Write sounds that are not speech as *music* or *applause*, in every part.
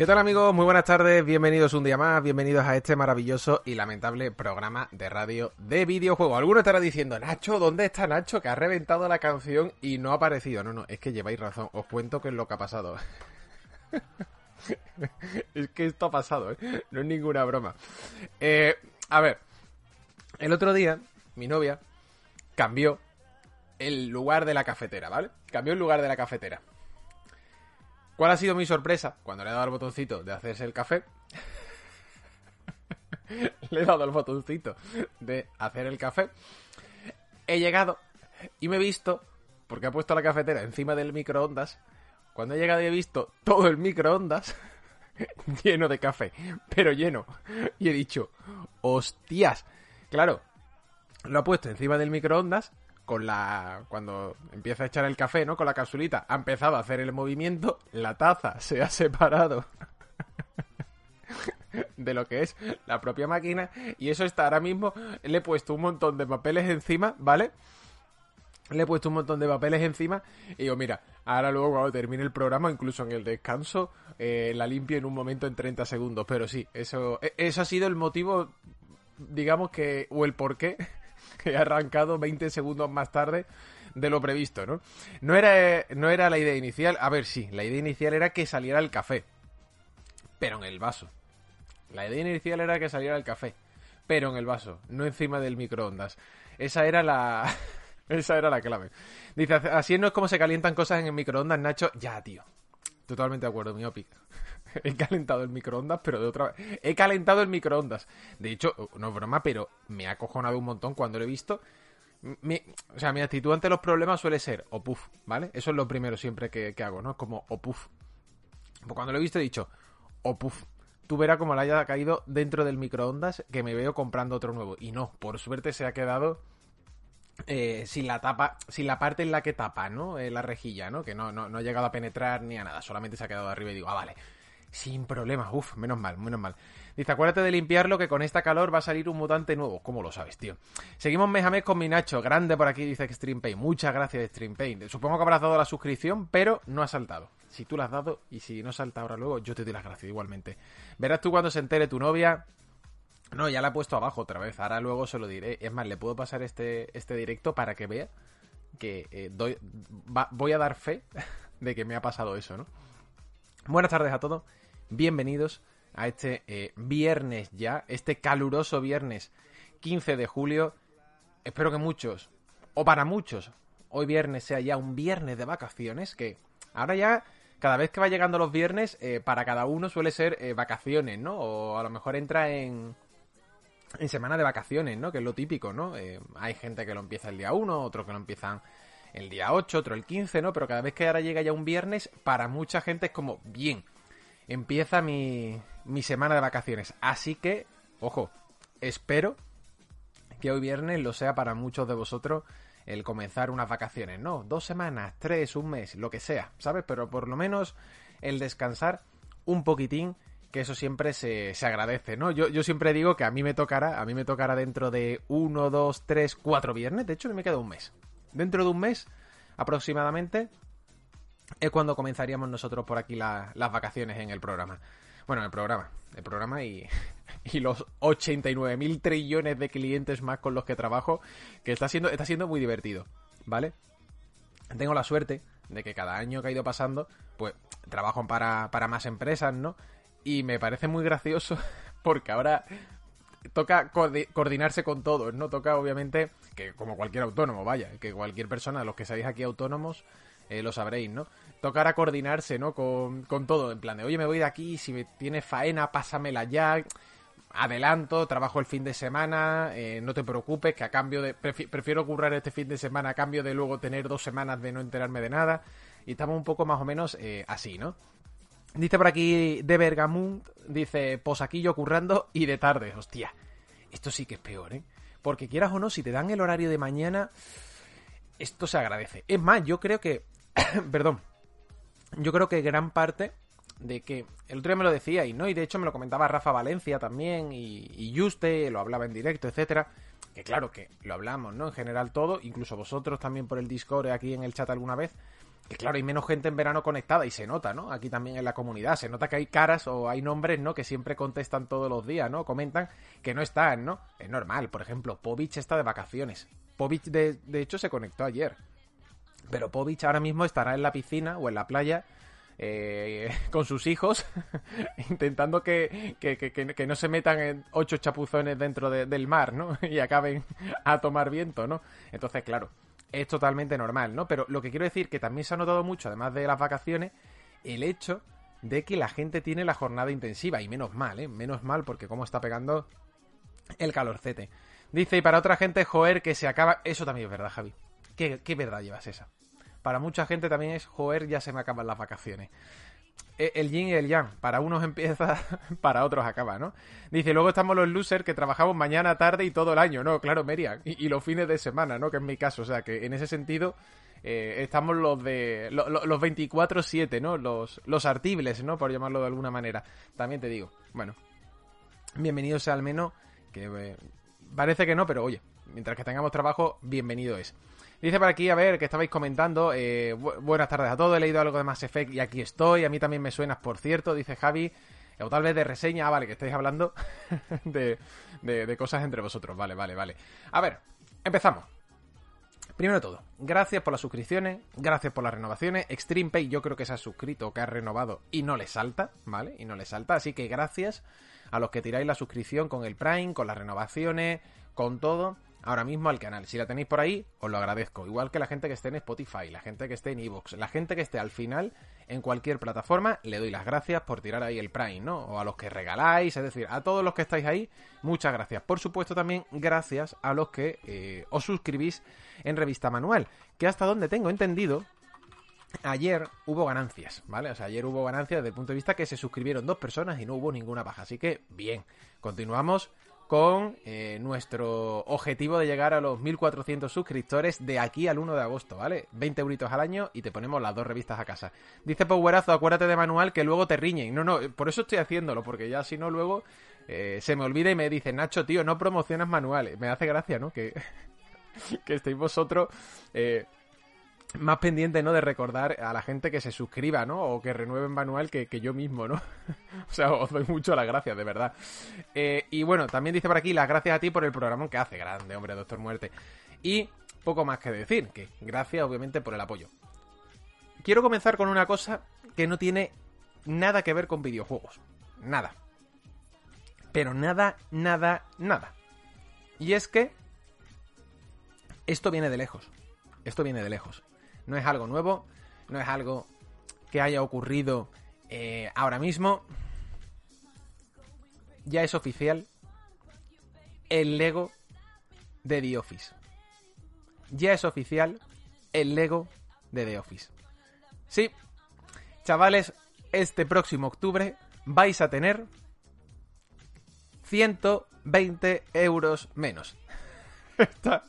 ¿Qué tal amigos? Muy buenas tardes, bienvenidos un día más, bienvenidos a este maravilloso y lamentable programa de radio de videojuego. Alguno estará diciendo, Nacho, ¿dónde está Nacho? Que ha reventado la canción y no ha aparecido. No, no, es que lleváis razón, os cuento qué es lo que ha pasado. *laughs* es que esto ha pasado, ¿eh? No es ninguna broma. Eh, a ver, el otro día, mi novia cambió el lugar de la cafetera, ¿vale? Cambió el lugar de la cafetera. ¿Cuál ha sido mi sorpresa? Cuando le he dado al botoncito de hacerse el café. *laughs* le he dado al botoncito de hacer el café. He llegado y me he visto, porque ha puesto la cafetera encima del microondas. Cuando he llegado y he visto todo el microondas *laughs* lleno de café, pero lleno. Y he dicho, hostias. Claro, lo ha puesto encima del microondas con la cuando empieza a echar el café, ¿no? Con la capsulita, ha empezado a hacer el movimiento, la taza se ha separado *laughs* de lo que es la propia máquina y eso está ahora mismo le he puesto un montón de papeles encima, ¿vale? Le he puesto un montón de papeles encima y digo, mira, ahora luego cuando termine el programa, incluso en el descanso, eh, la limpio en un momento en 30 segundos. Pero sí, eso, e- eso ha sido el motivo, digamos que, o el porqué que he arrancado 20 segundos más tarde de lo previsto, ¿no? No era, no era la idea inicial. A ver, sí, la idea inicial era que saliera el café, pero en el vaso. La idea inicial era que saliera el café, pero en el vaso, no encima del microondas. Esa era la... *laughs* Esa era la clave. Dice, así no es como se calientan cosas en el microondas, Nacho. Ya, tío. Totalmente de acuerdo, miopic. *laughs* He calentado el microondas, pero de otra He calentado el microondas. De hecho, no es broma, pero me ha acojonado un montón cuando lo he visto. O sea, mi actitud ante los problemas suele ser o puf, ¿vale? Eso es lo primero siempre que, hago, ¿no? Como o puf. Pues cuando lo he visto he dicho, o puf. Tú verás como le haya caído dentro del microondas que me veo comprando otro nuevo. Y no, por suerte se ha quedado eh, sin la tapa, sin la parte en la que tapa, ¿no? Eh, la rejilla, ¿no? Que no, no, no ha llegado a penetrar ni a nada, solamente se ha quedado arriba y digo, ah, vale. Sin problema, uff, menos mal, menos mal. Dice, acuérdate de limpiarlo que con esta calor va a salir un mutante nuevo. ¿Cómo lo sabes, tío? Seguimos mes a mes con mi Nacho. Grande por aquí, dice StreamPay. Muchas gracias, StreamPay. Supongo que habrás dado la suscripción, pero no has saltado. Si tú la has dado y si no salta ahora luego, yo te doy las gracias igualmente. Verás tú cuando se entere tu novia. No, ya la he puesto abajo otra vez. Ahora luego se lo diré. Es más, le puedo pasar este, este directo para que vea que eh, doy, voy a dar fe *laughs* de que me ha pasado eso, ¿no? Buenas tardes a todos. Bienvenidos a este eh, viernes ya, este caluroso viernes 15 de julio. Espero que muchos, o para muchos, hoy viernes sea ya un viernes de vacaciones, que ahora ya, cada vez que va llegando los viernes, eh, para cada uno suele ser eh, vacaciones, ¿no? O a lo mejor entra en, en semana de vacaciones, ¿no? Que es lo típico, ¿no? Hay gente que lo empieza el día 1, otros que lo empiezan el día 8, otro el 15, ¿no? Pero cada vez que ahora llega ya un viernes, para mucha gente es como, bien, empieza mi, mi semana de vacaciones. Así que, ojo, espero que hoy viernes lo sea para muchos de vosotros el comenzar unas vacaciones, ¿no? Dos semanas, tres, un mes, lo que sea, ¿sabes? Pero por lo menos el descansar un poquitín, que eso siempre se, se agradece, ¿no? Yo, yo siempre digo que a mí me tocará, a mí me tocará dentro de uno, dos, tres, cuatro viernes, de hecho me queda un mes. Dentro de un mes, aproximadamente, es cuando comenzaríamos nosotros por aquí la- las vacaciones en el programa. Bueno, en el programa. El programa y, *laughs* y los 89.000 trillones de clientes más con los que trabajo, que está siendo, está siendo muy divertido, ¿vale? Tengo la suerte de que cada año que ha ido pasando, pues trabajo para, para más empresas, ¿no? Y me parece muy gracioso *laughs* porque ahora toca coordi- coordinarse con todos, ¿no? Toca, obviamente, que como cualquier autónomo, vaya, que cualquier persona, los que seáis aquí autónomos, eh, lo sabréis, ¿no? Tocará coordinarse, ¿no? Con, con todo, en plan de, oye, me voy de aquí, si me tienes faena, pásamela ya. adelanto, trabajo el fin de semana, eh, no te preocupes, que a cambio de... prefiero currar este fin de semana a cambio de luego tener dos semanas de no enterarme de nada. Y estamos un poco más o menos eh, así, ¿no? Dice por aquí de Bergamunt, dice, posaquillo currando y de tarde. Hostia, esto sí que es peor, ¿eh? Porque quieras o no, si te dan el horario de mañana, esto se agradece. Es más, yo creo que... *coughs* perdón. Yo creo que gran parte de que el otro día me lo decía y no, y de hecho me lo comentaba Rafa Valencia también y, y Juste, lo hablaba en directo, etcétera. Que claro que lo hablamos, ¿no? En general todo, incluso vosotros también por el Discord aquí en el chat alguna vez. Que claro, hay menos gente en verano conectada y se nota, ¿no? Aquí también en la comunidad, se nota que hay caras o hay nombres, ¿no? Que siempre contestan todos los días, ¿no? Comentan que no están, ¿no? Es normal, por ejemplo, Povich está de vacaciones. Povich de, de hecho se conectó ayer. Pero Povich ahora mismo estará en la piscina o en la playa eh, *laughs* con sus hijos, *laughs* intentando que, que, que, no se metan en ocho chapuzones dentro del mar, ¿no? *laughs* y acaben a tomar viento, ¿no? Entonces, claro, es totalmente normal, ¿no? Pero lo que quiero decir que también se ha notado mucho, además de las vacaciones, el hecho de que la gente tiene la jornada intensiva, y menos mal, ¿eh? Menos mal, porque como está pegando el calorcete. Dice, y para otra gente, joder, que se acaba... Eso también es verdad, Javi. ¿Qué, qué verdad llevas esa? Para mucha gente también es, joder, ya se me acaban las vacaciones. E, el yin y el yang. Para unos *laughs* empieza, para otros acaba, ¿no? Dice, luego estamos los losers que trabajamos mañana, tarde y todo el año, ¿no? Claro, Merian. Y, los fines de semana, ¿no? Que es mi caso. O sea, que en ese sentido eh, estamos los de... los 24-7, ¿no? Los, los artibles, ¿no? Por llamarlo de alguna manera. También te digo, bueno. Bienvenidos al menos, que eh, parece que no, pero oye, mientras que tengamos trabajo, bienvenido es. Dice por aquí, a ver, que estabais comentando. Eh, buenas tardes a todos, he leído algo de Mass Effect y aquí estoy. A mí también me suenas, por cierto, dice Javi. O tal vez de reseña. Ah, vale, que estáis hablando *laughs* de, de, cosas entre vosotros. Vale, vale, vale. A ver, empezamos. Primero de todo, gracias por las suscripciones, gracias por las renovaciones. Extreme Pay yo creo que se ha suscrito, que ha renovado y no le salta, ¿vale? Y no le salta. Así que gracias a los que tiráis la suscripción con el Prime, con las renovaciones, con todo ahora mismo al canal. Si la tenéis por ahí, os lo agradezco. Igual que la gente que esté en Spotify, la gente que esté en Evox, la gente que esté al final en cualquier plataforma, le doy las gracias por tirar ahí el Prime, ¿no? O a los que regaláis, es decir, a todos los que estáis ahí, muchas gracias. Por supuesto también gracias a los que eh, os suscribís en Revista Manual, que hasta donde tengo entendido, Ayer hubo ganancias, ¿vale? O sea, ayer hubo ganancias desde el punto de vista que se suscribieron dos personas y no hubo ninguna baja. Así que, bien, continuamos con eh, nuestro objetivo de llegar a los 1400 suscriptores de aquí al 1 de agosto, ¿vale? 20 euritos al año y te ponemos las dos revistas a casa. Dice Powerazo, acuérdate de manual que luego te riñen. No, no, por eso estoy haciéndolo, porque ya si no luego eh, se me olvida y me dice, Nacho, tío, no promocionas manuales. Me hace gracia, ¿no? Que, *laughs* que estéis vosotros... Eh, más pendiente, ¿no? De recordar a la gente que se suscriba, ¿no? O que renueve en manual que, yo mismo, ¿no? *laughs* o sea, os doy mucho las gracias, de verdad. Eh, y bueno, también dice por aquí las gracias a ti por el programa que hace. Grande, hombre, Doctor Muerte. Y poco más que decir, que gracias obviamente por el apoyo. Quiero comenzar con una cosa que no tiene nada que ver con videojuegos. Nada. Pero nada, nada, nada. Y es que esto viene de lejos. Esto viene de lejos. No es algo nuevo, no es algo que haya ocurrido eh, ahora mismo. Ya es oficial el Lego de The Office. Ya es oficial el Lego de The Office. Sí, chavales, este próximo octubre vais a tener 120 euros menos. *laughs* esta,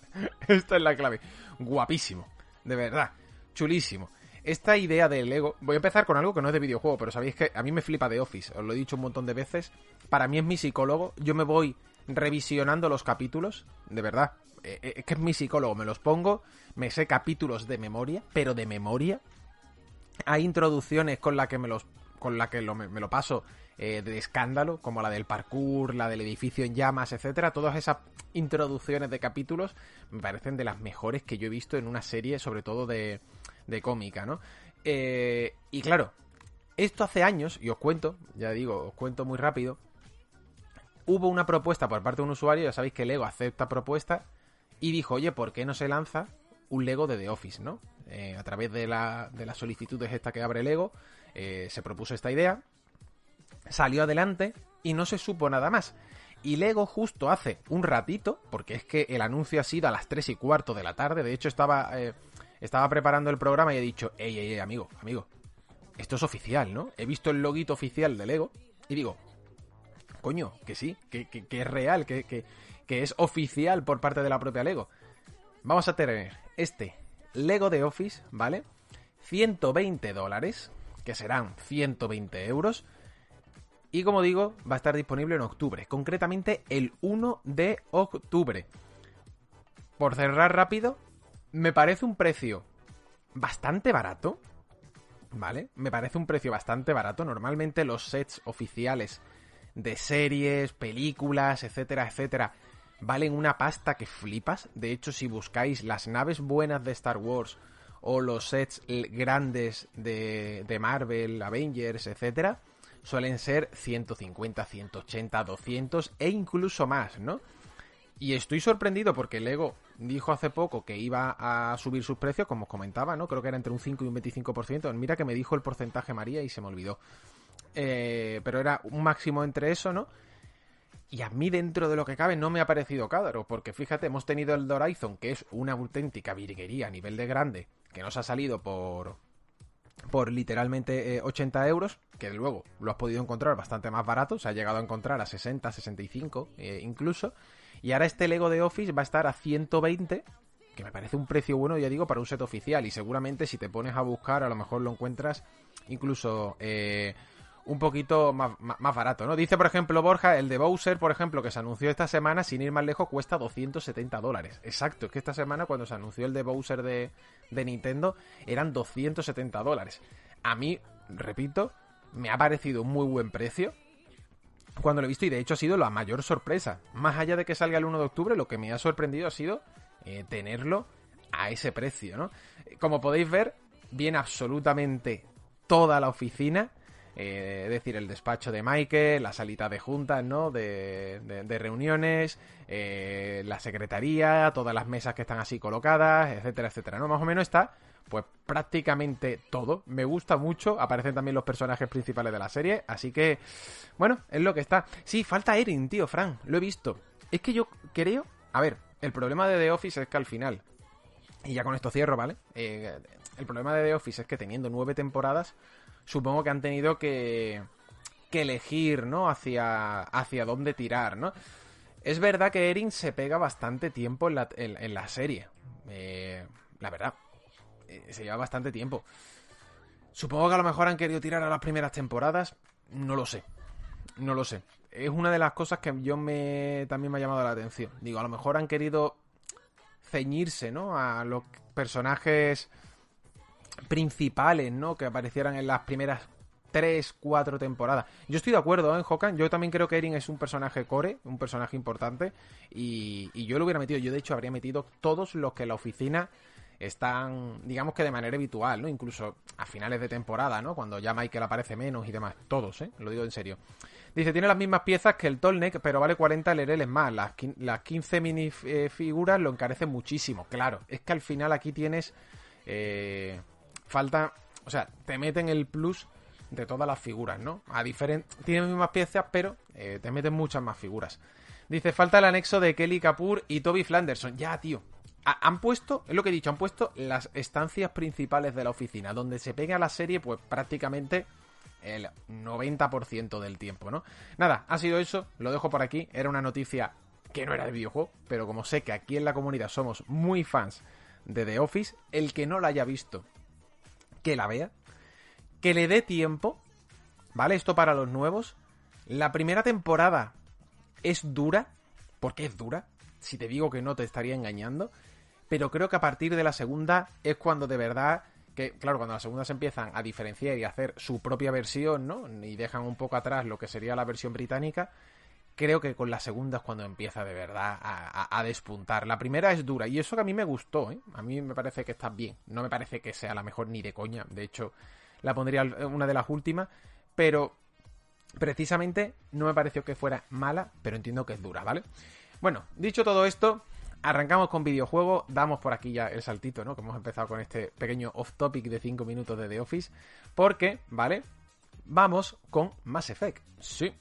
esta es la clave. Guapísimo, de verdad chulísimo. Esta idea del Lego, voy a empezar con algo que no es de videojuego, pero sabéis que a mí me flipa de Office, os lo he dicho un montón de veces. Para mí es mi psicólogo, yo me voy revisionando los capítulos, de verdad. Eh, eh, es que es mi psicólogo, me los pongo, me sé capítulos de memoria, pero de memoria. Hay introducciones con la que me los con la que me, lo paso eh, de escándalo, como la del parkour, la del edificio en llamas, etcétera. Todas esas introducciones de capítulos me parecen de las mejores que yo he visto en una serie, sobre todo de, de cómica, ¿no? Eh, y claro, esto hace años, y os cuento, ya digo, os cuento muy rápido, hubo una propuesta por parte de un usuario, ya sabéis que Lego acepta propuesta, y dijo, oye, ¿por qué no se lanza un Lego de The Office, ¿no? Eh, a través de, la, de las solicitudes esta que abre Lego, se propuso esta idea, salió adelante y no se supo nada más. Y Lego justo hace un ratito, porque es que el anuncio ha sido a las 3 y cuarto de la tarde, de hecho estaba, eh, estaba preparando el programa y he dicho, ey, ey, ey, amigo, amigo, esto es oficial, ¿no? He visto el loguito oficial de Lego y digo, coño, que sí, que, que, que es real, que, que, que es oficial por parte de la propia Lego. Vamos a tener este Lego de Office, ¿vale? 120 dólares, que serán 120 euros. Y como digo, va a estar disponible en octubre, concretamente el 1 de octubre. Por cerrar rápido, me parece un precio bastante barato, ¿vale? Me parece un precio bastante barato. Normalmente los sets oficiales de series, películas, etcétera, etcétera, valen una pasta que flipas. De hecho, si buscáis las naves buenas de Star Wars o los sets grandes de, de Marvel, Avengers, etcétera, suelen ser 150, 180, 200 e incluso más, ¿no? Y estoy sorprendido porque Lego dijo hace poco que iba a subir sus precios, como os comentaba, ¿no? Creo que era entre un 5 y un 25%. Mira que me dijo el porcentaje María y se me olvidó. Eh, pero era un máximo entre eso, ¿no? Y a mí dentro de lo que cabe no me ha parecido caro, porque fíjate, hemos tenido el Horizon, que es una auténtica virguería a nivel de grande, que nos ha salido por por literalmente eh, 80 euros, que luego lo has podido encontrar bastante más barato, se ha llegado a encontrar a 60, 65 eh, incluso, y ahora este Lego de Office va a estar a 120, que me parece un precio bueno, ya digo, para un set oficial, y seguramente si te pones a buscar a lo mejor lo encuentras incluso... Eh, un poquito más, más, barato, ¿no? Dice, por ejemplo, Borja, el de Bowser, por ejemplo, que se anunció esta semana, sin ir más lejos, cuesta 270 dólares. Exacto, es que esta semana cuando se anunció el de Bowser de, de Nintendo, eran 270 dólares. A mí, repito, me ha parecido un muy buen precio cuando lo he visto y de hecho ha sido la mayor sorpresa. Más allá de que salga el 1 de octubre, lo que me ha sorprendido ha sido eh, tenerlo a ese precio, ¿no? Como podéis ver, viene absolutamente toda la oficina eh, es decir, el despacho de Michael, la salita de juntas, ¿no? De, de, de reuniones, eh, la secretaría, todas las mesas que están así colocadas, etcétera, etcétera, ¿no? Más o menos está, pues prácticamente todo. Me gusta mucho, aparecen también los personajes principales de la serie, así que, bueno, es lo que está. Sí, falta Erin, tío, Frank, lo he visto. Es que yo creo, a ver, el problema de The Office es que al final, y ya con esto cierro, ¿vale? Eh, el problema de The Office es que teniendo nueve temporadas, supongo que han tenido que, que elegir, ¿no? Hacia, hacia dónde tirar, ¿no? Es verdad que Erin se pega bastante tiempo en la, en, la serie. Eh, la verdad. Eh, se lleva bastante tiempo. Supongo que a lo mejor han querido tirar a las primeras temporadas. No lo sé. No lo sé. Es una de las cosas que yo me también me ha llamado la atención. Digo, a lo mejor han querido ceñirse, ¿no? A los personajes principales, ¿no? Que aparecieran en las primeras 3, 4 temporadas. Yo estoy de acuerdo, ¿eh, Hokan? Yo también creo que Erin es un personaje core, un personaje importante. Y, yo lo hubiera metido, yo de hecho habría metido todos los que en la oficina están, digamos que de manera habitual, ¿no? Incluso a finales de temporada, ¿no? Cuando ya Michael aparece menos y demás. Todos, ¿eh? Lo digo en serio. Dice, tiene las mismas piezas que el Tolnek, pero vale 40 lereles más. Las, las 15 minifiguras lo encarecen muchísimo. Claro, es que al final aquí tienes... Eh, falta, o sea, te meten el plus de todas las figuras, ¿no? A diferente, tienen mismas piezas, pero eh, te meten muchas más figuras. Dice, falta el anexo de Kelly Kapoor y Toby Flanderson. Ya, tío. Ha, han puesto, es lo que he dicho, han puesto las estancias principales de la oficina, donde se pega la serie, pues prácticamente el 90% del tiempo, ¿no? Nada, ha sido eso, lo dejo por aquí. Era una noticia que no era de videojuego, pero como sé que aquí en la comunidad somos muy fans de The Office, el que no la haya visto que la vea, que le dé tiempo, ¿vale? Esto para los nuevos. La primera temporada es dura, porque es dura. Si te digo que no, te estaría engañando. Pero creo que a partir de la segunda es cuando de verdad que, claro, cuando las segundas empiezan a diferenciar y a hacer su propia versión, ¿no? Y dejan un poco atrás lo que sería la versión británica, creo que con la segunda es cuando empieza de verdad a, despuntar. La primera es dura y eso que a mí me gustó, ¿eh? A mí me parece que está bien. No me parece que sea la mejor ni de coña. De hecho, la pondría una de las últimas. Pero precisamente no me pareció que fuera mala, pero entiendo que es dura, ¿vale? Bueno, dicho todo esto, arrancamos con videojuego. Damos por aquí ya el saltito, ¿no? Que hemos empezado con este pequeño off-topic de 5 minutos de The Office. Porque, ¿vale? Vamos con Mass Effect. Sí,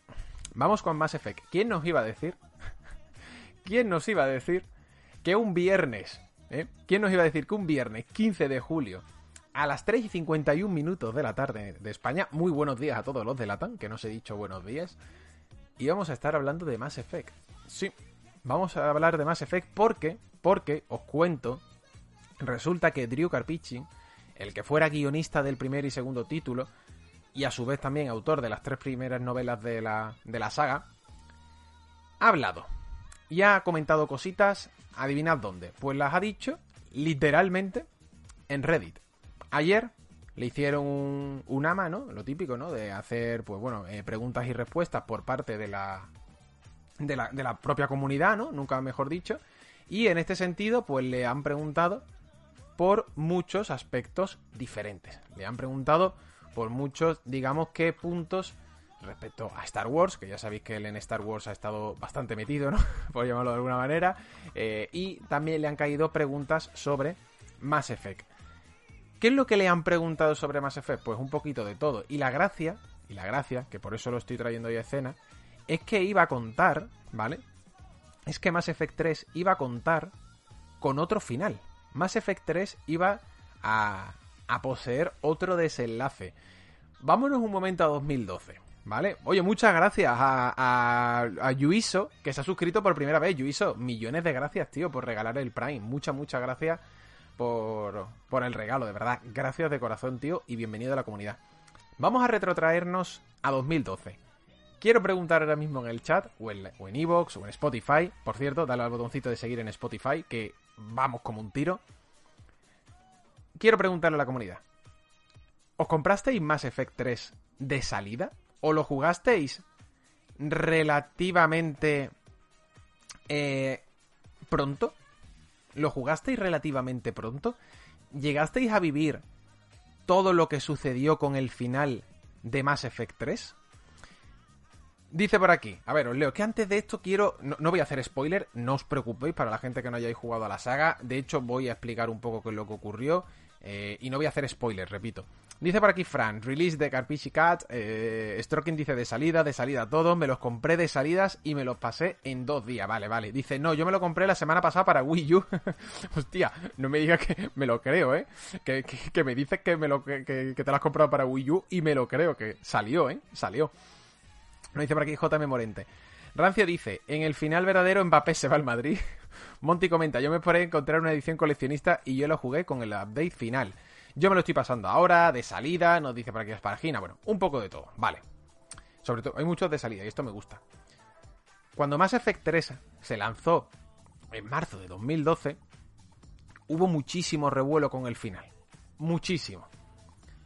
Vamos con Mass Effect. ¿Quién nos iba a decir? *laughs* ¿Quién nos iba a decir que un viernes, ¿eh? ¿Quién nos iba a decir que un viernes 15 de julio a las 3 y 51 minutos de la tarde de España, muy buenos días a todos los de Latam, que no os he dicho buenos días, íbamos a estar hablando de Mass Effect. Sí, vamos a hablar de Mass Effect porque, porque, os cuento, resulta que Drew Carpicci, el que fuera guionista del primer y segundo título, y a su vez también autor de las tres primeras novelas de la, de la saga, ha hablado y ha comentado cositas, adivinad dónde. Pues las ha dicho literalmente en Reddit. Ayer le hicieron un, una mano, lo típico, ¿no? De hacer, pues bueno, eh, preguntas y respuestas por parte de la, de la, de la propia comunidad, ¿no? Nunca mejor dicho. Y en este sentido, pues le han preguntado por muchos aspectos diferentes. Le han preguntado por muchos, digamos que puntos respecto a Star Wars, que ya sabéis que él en Star Wars ha estado bastante metido, ¿no? *laughs* por llamarlo de alguna manera. Eh, y también le han caído preguntas sobre Mass Effect. ¿Qué es lo que le han preguntado sobre Mass Effect? Pues un poquito de todo. Y la gracia, y la gracia, que por eso lo estoy trayendo hoy a escena, es que iba a contar, ¿vale? Es que Mass Effect 3 iba a contar con otro final. Mass Effect 3 iba a, a poseer otro desenlace. Vámonos un momento a 2012. ¿Vale? Oye, muchas gracias a, a, Yuiso, que se ha suscrito por primera vez. Yuiso, millones de gracias, tío, por regalar el Prime. Muchas, muchas gracias por, por el regalo, de verdad. Gracias de corazón, tío, y bienvenido a la comunidad. Vamos a retrotraernos a 2012. Quiero preguntar ahora mismo en el chat, o en Evox, o, o en Spotify. Por cierto, dale al botoncito de seguir en Spotify, que vamos como un tiro. Quiero preguntarle a la comunidad. ¿Os comprasteis Mass Effect 3 de salida? ¿O lo jugasteis relativamente eh, pronto? ¿Lo jugasteis relativamente pronto? ¿Llegasteis a vivir todo lo que sucedió con el final de Mass Effect 3? Dice por aquí, a ver, os leo que antes de esto quiero, no, no, voy a hacer spoiler, no os preocupéis para la gente que no hayáis jugado a la saga, de hecho voy a explicar un poco qué es lo que ocurrió eh, y no voy a hacer spoiler, repito. Dice por aquí Fran, release de Carpichi Cat, eh, Stroking dice de salida, de salida todo, me los compré de salidas y me los pasé en dos días, vale, vale. Dice, no, yo me lo compré la semana pasada para Wii U. *laughs* Hostia, no me digas que me lo creo, ¿eh? Que, que, que me dices que, me lo, que, que, te lo has comprado para Wii U y me lo creo, que salió, ¿eh? Salió. Lo dice por aquí JM Morente. Rancio dice, en el final verdadero Mbappé se va al Madrid. *laughs* Monty comenta, yo me esperé encontrar una edición coleccionista y yo lo jugué con el update final. Yo me lo estoy pasando ahora, de salida, nos dice por aquí las páginas, bueno, un poco de todo, vale. Sobre todo, hay muchos de salida y esto me gusta. Cuando Mass Effect 3 se lanzó en marzo de 2012, hubo muchísimo revuelo con el final. Muchísimo.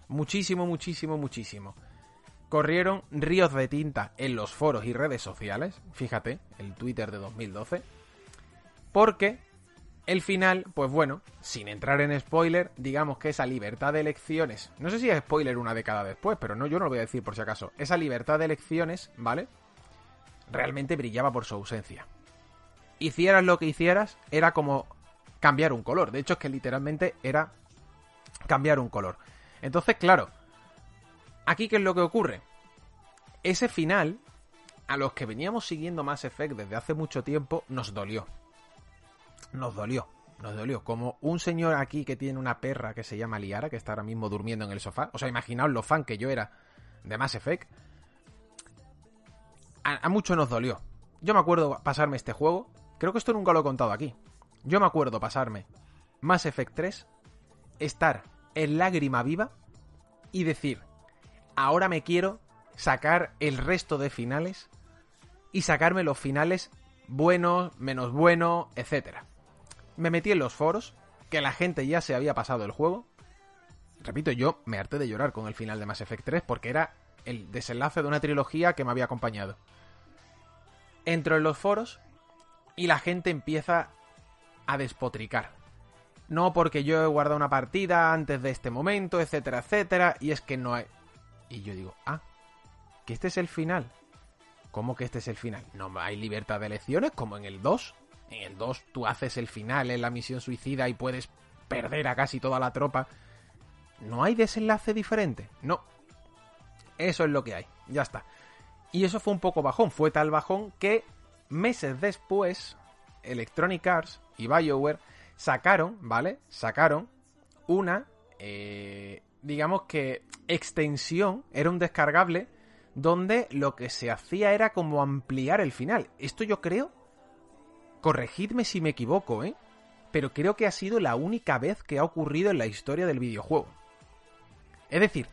Muchísimo, muchísimo, muchísimo. Corrieron ríos de tinta en los foros y redes sociales, fíjate, el Twitter de 2012, porque el final, pues bueno, sin entrar en spoiler, digamos que esa libertad de elecciones, no sé si es spoiler una década después, pero no, yo no lo voy a decir por si acaso, esa libertad de elecciones, ¿vale? Realmente brillaba por su ausencia. Hicieras lo que hicieras, era como cambiar un color. De hecho, es que literalmente era cambiar un color. Entonces, claro, aquí qué es lo que ocurre. Ese final, a los que veníamos siguiendo Mass Effect desde hace mucho tiempo, nos dolió nos dolió. Nos dolió. Como un señor aquí que tiene una perra que se llama Liara, que está ahora mismo durmiendo en el sofá. O sea, imaginaos lo fan que yo era de Mass Effect. A, mucho nos dolió. Yo me acuerdo pasarme este juego. Creo que esto nunca lo he contado aquí. Yo me acuerdo pasarme Mass Effect 3, estar en lágrima viva y decir, ahora me quiero sacar el resto de finales y sacarme los finales buenos, menos buenos, etcétera me metí en los foros, que la gente ya se había pasado el juego. Repito, yo me harté de llorar con el final de Mass Effect 3 porque era el desenlace de una trilogía que me había acompañado. Entro en los foros y la gente empieza a despotricar. No porque yo he guardado una partida antes de este momento, etcétera, etcétera, y es que no hay... Y yo digo, ah, que este es el final. ¿Cómo que este es el final? No hay libertad de elecciones como en el 2. En el 2 tú haces el final en la misión suicida y puedes perder a casi toda la tropa. ¿No hay desenlace diferente? No. Eso es lo que hay. Ya está. Y eso fue un poco bajón, fue tal bajón que meses después Electronic Arts y BioWare sacaron, ¿vale? Sacaron una, eh, digamos que extensión, era un descargable donde lo que se hacía era como ampliar el final. Esto yo creo, corregidme si me equivoco, ¿eh? Pero creo que ha sido la única vez que ha ocurrido en la historia del videojuego. Es decir,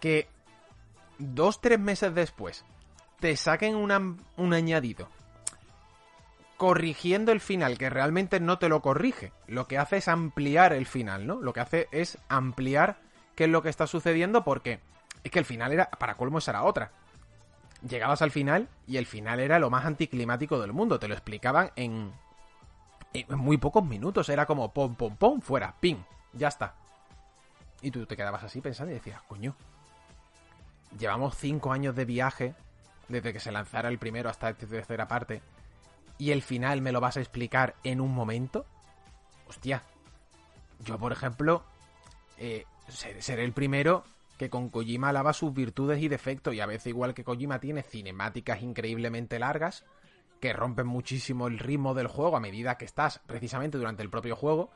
que dos, tres meses después te saquen un añadido corrigiendo el final, que realmente no te lo corrige. Lo que hace es ampliar el final, ¿no? Lo que hace es ampliar qué es lo que está sucediendo porque es que el final era, para colmo esa era otra. Llegabas al final y el final era lo más anticlimático del mundo. Te lo explicaban en, en muy pocos minutos. Era como pom, pom, pom, fuera, ping, ya está. Y tú te quedabas así pensando y decías, coño, llevamos cinco años de viaje desde que se lanzara el primero hasta esta tercera parte y el final me lo vas a explicar en un momento. Hostia. Yo, por ejemplo, eh, seré el primero que con Kojima alaba sus virtudes y defectos y a veces igual que Kojima tiene cinemáticas increíblemente largas que rompen muchísimo el ritmo del juego a medida que estás precisamente durante el propio juego.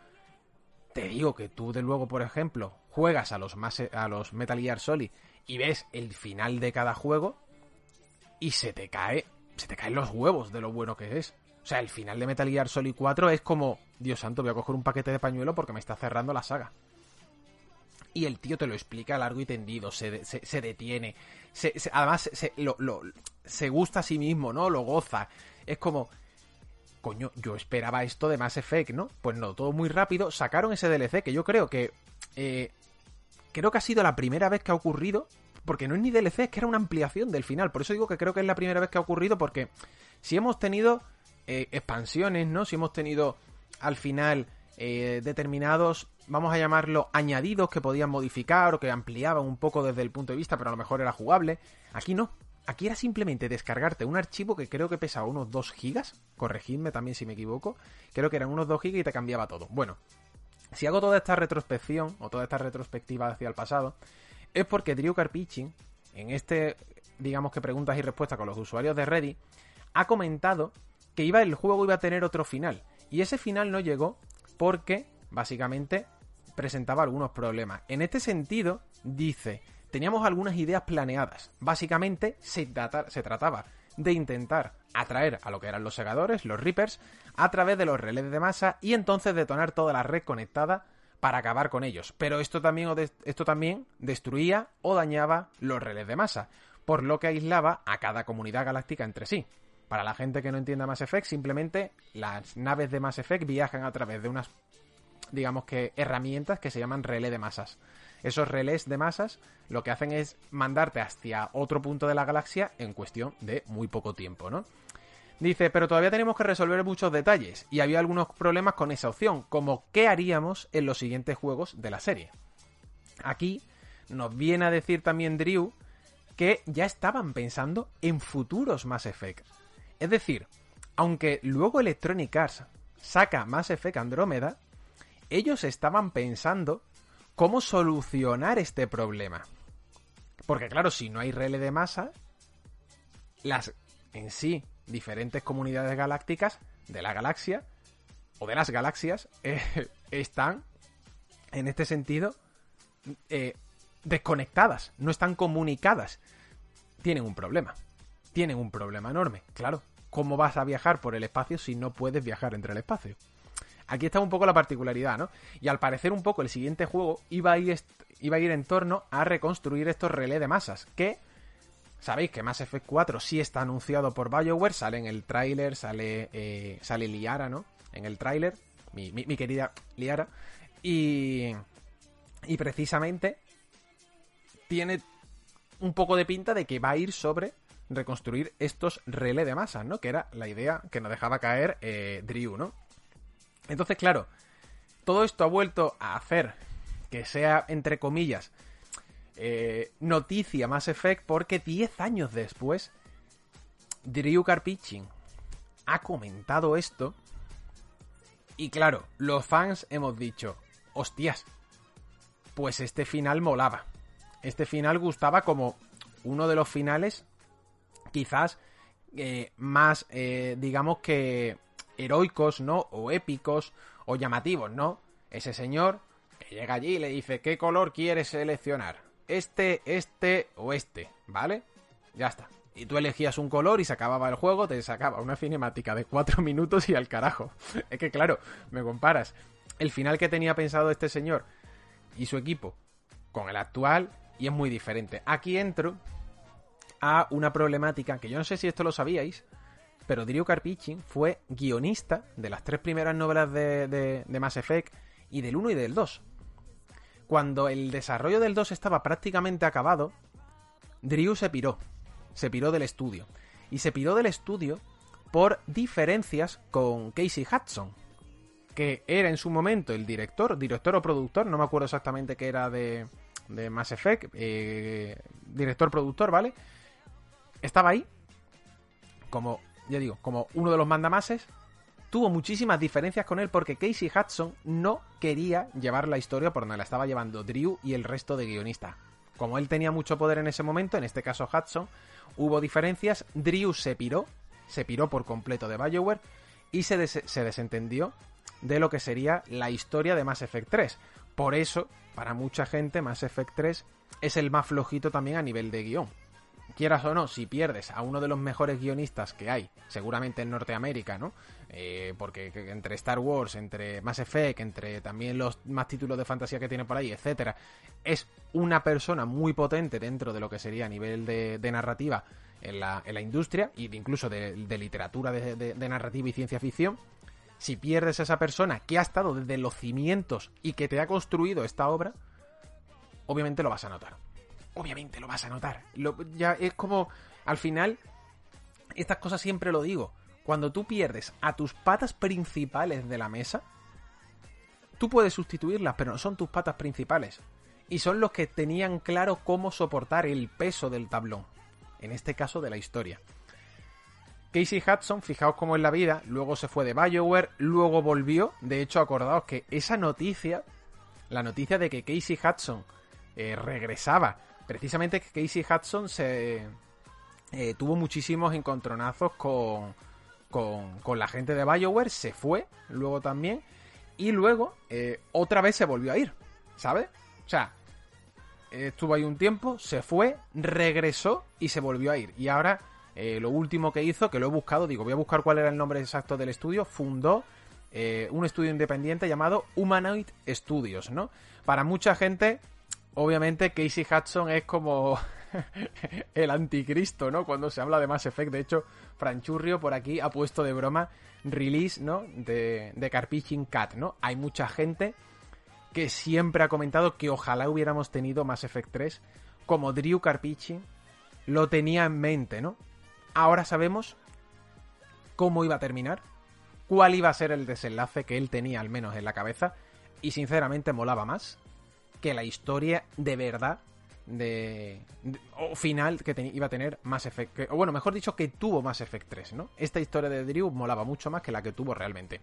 Te digo que tú de luego, por ejemplo, juegas a los, a los Metal Gear Solid y ves el final de cada juego y se te cae se te caen los huevos de lo bueno que es. O sea, el final de Metal Gear Solid 4 es como, Dios santo, voy a coger un paquete de pañuelo porque me está cerrando la saga. Y el tío te lo explica largo y tendido, se, se, detiene. Se, además, se, lo, se gusta a sí mismo, ¿no? Lo goza. Es como, coño, yo esperaba esto de Mass Effect, ¿no? Pues no, todo muy rápido. Sacaron ese DLC que yo creo que... Eh, creo que ha sido la primera vez que ha ocurrido porque no es ni DLC, es que era una ampliación del final. Por eso digo que creo que es la primera vez que ha ocurrido, porque si hemos tenido eh, expansiones, ¿no? Si hemos tenido al final eh, determinados, vamos a llamarlo, añadidos que podían modificar o que ampliaban un poco desde el punto de vista, pero a lo mejor era jugable. Aquí no. Aquí era simplemente descargarte un archivo que creo que pesaba unos 2 gigas. Corregidme también si me equivoco. Creo que eran unos 2 gigas y te cambiaba todo. Bueno, si hago toda esta retrospección o toda esta retrospectiva hacia el pasado, es porque Drew Karpichin, en este, digamos que preguntas y respuestas con los usuarios de Reddit, ha comentado que iba, el juego iba a tener otro final. Y ese final no llegó porque, básicamente, presentaba algunos problemas. En este sentido, dice, teníamos algunas ideas planeadas. Básicamente, se, trataba de intentar atraer a lo que eran los segadores, los Reapers, a través de los relés de masa y entonces detonar toda la red conectada para acabar con ellos. Pero esto también, esto también destruía o dañaba los relés de masa, por lo que aislaba a cada comunidad galáctica entre sí. Para la gente que no entienda Mass Effect, simplemente las naves de Mass Effect viajan a través de unas, digamos que, herramientas que se llaman relé de masas. Esos relés de masas lo que hacen es mandarte hacia otro punto de la galaxia en cuestión de muy poco tiempo, ¿no? Dice, pero todavía tenemos que resolver muchos detalles y había algunos problemas con esa opción, como qué haríamos en los siguientes juegos de la serie. Aquí nos viene a decir también Drew que ya estaban pensando en futuros Mass Effect. Es decir, aunque luego Electronic Arts saca Mass Effect Andrómeda, ellos estaban pensando cómo solucionar este problema. Porque claro, si no hay relé de masa, las en sí diferentes comunidades galácticas de la galaxia o de las galaxias *laughs* eh, están, en este sentido, eh, desconectadas, no están comunicadas. Tienen un problema. Tienen un problema enorme. Claro, ¿cómo vas a viajar por el espacio si no puedes viajar entre el espacio? Aquí está un poco la particularidad, ¿no? Y al parecer un poco el siguiente juego iba a ir, iba a ir en torno a reconstruir estos relés de masas, que Sabéis que Mass Effect 4 sí está anunciado por BioWare, sale en el tráiler, sale, eh, sale Liara, ¿no? En el tráiler, mi, querida Liara. Y, y precisamente tiene un poco de pinta de que va a ir sobre reconstruir estos relés de masas, ¿no? Que era la idea que nos dejaba caer eh, Drew, ¿no? Entonces, claro, todo esto ha vuelto a hacer que sea, entre comillas, eh, noticia Mass Effect porque 10 años después, Drew Karpichin ha comentado esto. Y claro, los fans hemos dicho, hostias, pues este final molaba. Este final gustaba como uno de los finales quizás eh, más, eh, digamos que heroicos, ¿no? O épicos o llamativos, ¿no? Ese señor que llega allí y le dice, ¿qué color quieres seleccionar? Este, este o este, ¿vale? Ya está. Y tú elegías un color y se acababa el juego, te sacaba una cinemática de cuatro minutos y al carajo. *laughs* es que claro, me comparas el final que tenía pensado este señor y su equipo con el actual y es muy diferente. Aquí entro a una problemática que yo no sé si esto lo sabíais, pero Drew Karpyshyn fue guionista de las tres primeras novelas de, de, Mass Effect y del 1 y del 2. Cuando el desarrollo del 2 estaba prácticamente acabado, Drew se piró. Se piró del estudio. Y se piró del estudio por diferencias con Casey Hudson, que era en su momento el director, director o productor, no me acuerdo exactamente qué era de, de Mass Effect, eh, director-productor, ¿vale? Estaba ahí, como, ya digo, como uno de los mandamases, tuvo muchísimas diferencias con él porque Casey Hudson no quería llevar la historia por donde la estaba llevando Drew y el resto de guionistas. Como él tenía mucho poder en ese momento, en este caso Hudson, hubo diferencias, Drew se piró, se piró por completo de Bioware y se, se desentendió de lo que sería la historia de Mass Effect 3. Por eso, para mucha gente, Mass Effect 3 es el más flojito también a nivel de guion quieras o no, si pierdes a uno de los mejores guionistas que hay, seguramente en Norteamérica, ¿no? Eh, porque entre Star Wars, entre Mass Effect, entre también los más títulos de fantasía que tiene por ahí, etcétera, es una persona muy potente dentro de lo que sería a nivel de, narrativa en la, industria, e incluso de, literatura de, de narrativa y ciencia ficción. Si pierdes a esa persona que ha estado desde los cimientos y que te ha construido esta obra, obviamente lo vas a notar obviamente lo vas a notar. ya es como, al final, estas cosas siempre lo digo. Cuando tú pierdes a tus patas principales de la mesa, tú puedes sustituirlas, pero no son tus patas principales. Y son los que tenían claro cómo soportar el peso del tablón. En este caso de la historia. Casey Hudson, fijaos cómo es la vida, luego se fue de Bioware, luego volvió. De hecho, acordaos que esa noticia, la noticia de que Casey Hudson eh, regresaba precisamente Casey Hudson se eh, tuvo muchísimos encontronazos con, con, la gente de Bioware, se fue luego también, y luego eh, otra vez se volvió a ir, ¿sabes? O sea, estuvo ahí un tiempo, se fue, regresó y se volvió a ir. Y ahora eh, lo último que hizo, que lo he buscado, digo, voy a buscar cuál era el nombre exacto del estudio, fundó un estudio independiente llamado Humanoid Studios, ¿no? Para mucha gente obviamente Casey Hudson es como *laughs* el anticristo, ¿no? Cuando se habla de Mass Effect. De hecho, Franchurrio por aquí ha puesto de broma release, ¿no? De, de Cat, ¿no? Hay mucha gente que siempre ha comentado que ojalá hubiéramos tenido Mass Effect 3 como Drew Carpichin lo tenía en mente, ¿no? Ahora sabemos cómo iba a terminar, cuál iba a ser el desenlace que él tenía al menos en la cabeza y sinceramente molaba más que la historia de verdad de, o final que iba a tener Mass Effect, o bueno, mejor dicho que tuvo Mass Effect 3, ¿no? Esta historia de Drew molaba mucho más que la que tuvo realmente.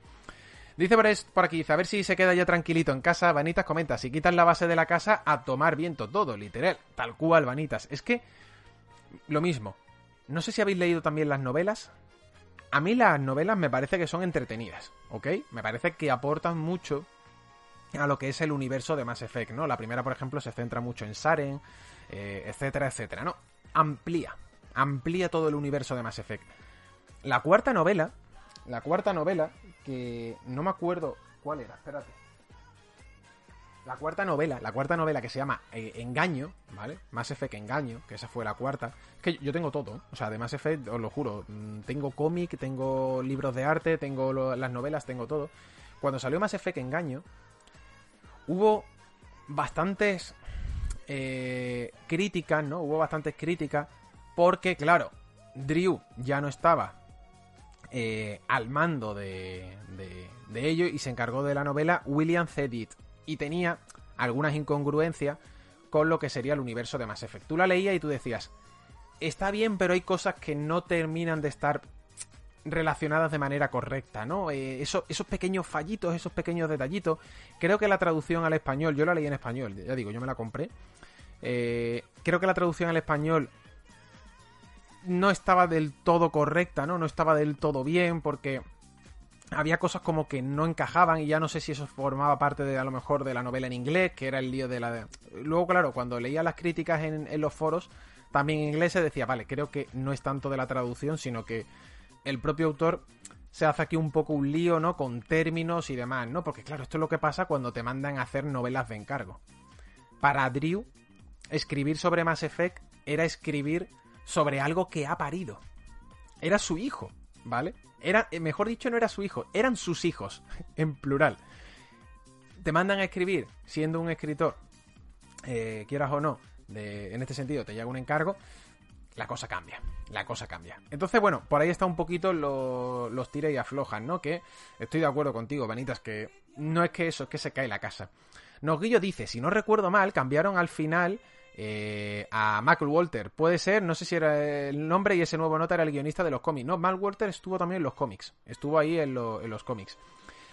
Dice por, aquí, dice, a ver si se queda ya tranquilito en casa. Vanitas comenta, si quitan la base de la casa, a tomar viento todo, literal. Tal cual, Vanitas. Es que, lo mismo. No sé si habéis leído también las novelas. A mí las novelas me parece que son entretenidas, ¿ok? Me parece que aportan mucho a lo que es el universo de Mass Effect, ¿no? La primera, por ejemplo, se centra mucho en Saren, eh, etcétera, etcétera, ¿no? Amplía, amplía todo el universo de Mass Effect. La cuarta novela, la cuarta novela, que no me acuerdo cuál era, espérate. La cuarta novela, la cuarta novela que se llama eh, Engaño, ¿vale? Mass Effect Engaño, que esa fue la cuarta. Es que yo tengo todo, o sea, de Mass Effect, os lo juro. Mm, tengo cómic, tengo libros de arte, tengo las novelas, tengo todo. Cuando salió Mass Effect Engaño, hubo bastantes eh, críticas, ¿no? Hubo bastantes críticas porque, claro, Drew ya no estaba eh, al mando de, de, ello y se encargó de la novela William Cedit y tenía algunas incongruencias con lo que sería el universo de Mass Effect. Tú la leías y tú decías, está bien, pero hay cosas que no terminan de estar relacionadas de manera correcta, ¿no? Eh, esos pequeños fallitos, esos pequeños detallitos. Creo que la traducción al español, yo la leí en español, ya digo, yo me la compré. Eh, creo que la traducción al español no estaba del todo correcta, ¿no? No estaba del todo bien porque había cosas como que no encajaban y ya no sé si eso formaba parte de a lo mejor de la novela en inglés, que era el lío de la... Luego, claro, cuando leía las críticas en, en los foros, también en inglés se decía, vale, creo que no es tanto de la traducción, sino que el propio autor se hace aquí un poco un lío, ¿no? Con términos y demás, ¿no? Porque claro, esto es lo que pasa cuando te mandan a hacer novelas de encargo. Para Drew, escribir sobre Mass Effect era escribir sobre algo que ha parido. Era su hijo, ¿vale? Era, eh, mejor dicho, no era su hijo, eran sus hijos, *laughs* en plural. Te mandan a escribir, siendo un escritor, eh, quieras o no, en este sentido te llega un encargo, la cosa cambia. La cosa cambia. Entonces, bueno, por ahí está un poquito lo, los tira y aflojan, ¿no? Que estoy de acuerdo contigo, Vanitas, que no es que eso, es que se cae la casa. Noguillo dice, si no recuerdo mal, cambiaron al final eh, a Michael Walter. Puede ser, no sé si era el nombre y ese nuevo nota era el guionista de los cómics. No, Michael Walter estuvo también en los cómics. Estuvo ahí en los cómics.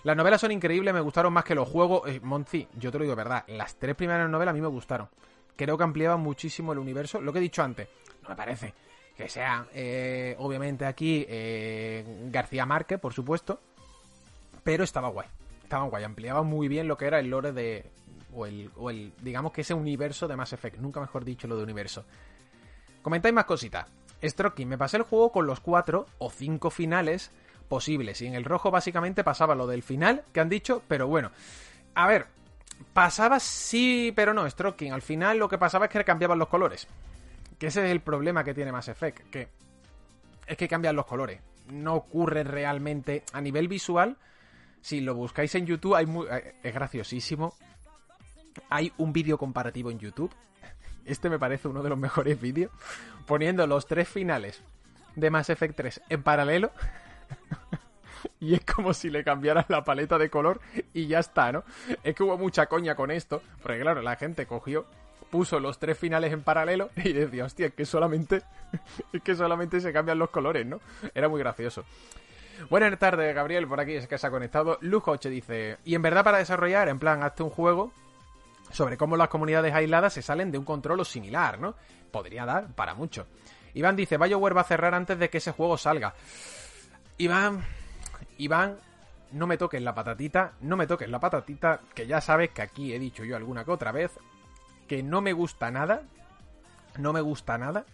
Las novelas son increíbles, me gustaron más que los juegos. Eh, Monty, yo te lo digo verdad, las tres primeras novelas a mí me gustaron. Creo que ampliaban muchísimo el universo. Lo que he dicho antes, no me parece que sea, eh, obviamente aquí, eh, García Márquez, por supuesto. Pero estaba guay. Estaba guay, ampliaba muy bien lo que era el lore de, o el, o el, digamos que ese universo de Mass Effect, nunca mejor dicho lo de universo. Comentáis más cositas. Stroking, me pasé el juego con los cuatro o cinco finales posibles. Y en el rojo básicamente pasaba lo del final que han dicho, pero bueno. A ver, pasaba sí, pero no, Stroking. Al final lo que pasaba es que cambiaban los colores. Que ese es el problema que tiene Mass Effect, que es que cambian los colores. No ocurre realmente a nivel visual. Si lo buscáis en YouTube, hay muy, eh, es graciosísimo hay un vídeo comparativo en YouTube. *laughs* Este me parece uno de los mejores vídeos. Poniendo los tres finales de Mass Effect 3 en paralelo. *laughs* *laughs* y es como si le cambiaran la paleta de color y ya está, ¿no? Es que hubo mucha coña con esto. Porque claro, la gente cogió, puso los tres finales en paralelo *laughs* y decía, hostia, es que solamente. *laughs* es que solamente se cambian los colores, ¿no? Era muy gracioso. Buenas tardes, Gabriel, por aquí es que se ha conectado. Lujoche dice, y en verdad para desarrollar, en plan, hazte un juego sobre cómo las comunidades aisladas se salen de un control o similar, ¿no? Podría dar para mucho. Iván dice, BioWare va a cerrar antes de que ese juego salga. Iván, Iván, no me toques la patatita, no me toques la patatita, que ya sabes que aquí he dicho yo alguna que otra vez, que no me gusta nada, no me gusta nada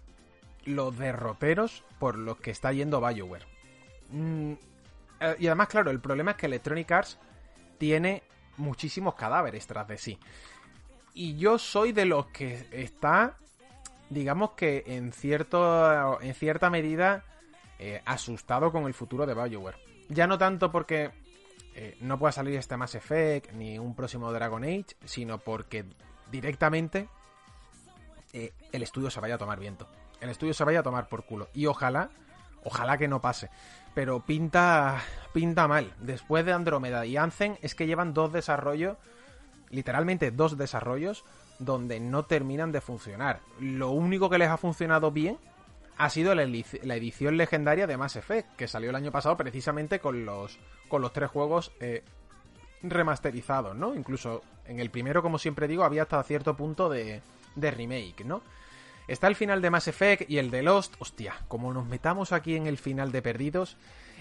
los derroteros por los que está yendo BioWare. Mm, eh, y además, claro, el problema es que Electronic Arts tiene muchísimos cadáveres tras de sí y yo soy de los que está, digamos que en, cierto, en cierta medida, eh, asustado con el futuro de BioWare. Ya no tanto porque eh, no pueda salir este Mass Effect ni un próximo Dragon Age, sino porque directamente eh, el estudio se vaya a tomar viento. El estudio se vaya a tomar por culo. Y ojalá, ojalá que no pase. Pero pinta, pinta mal. Después de Andrómeda y Anthem es que llevan dos desarrollos literalmente dos desarrollos donde no terminan de funcionar. Lo único que les ha funcionado bien ha sido la, edición legendaria de Mass Effect, que salió el año pasado precisamente con los, con los tres juegos eh, remasterizados, ¿no? Incluso en el primero, como siempre digo, había hasta cierto punto de, de remake, ¿no? Está el final de Mass Effect y el de Lost. Hostia, como nos metamos aquí en el final de Perdidos,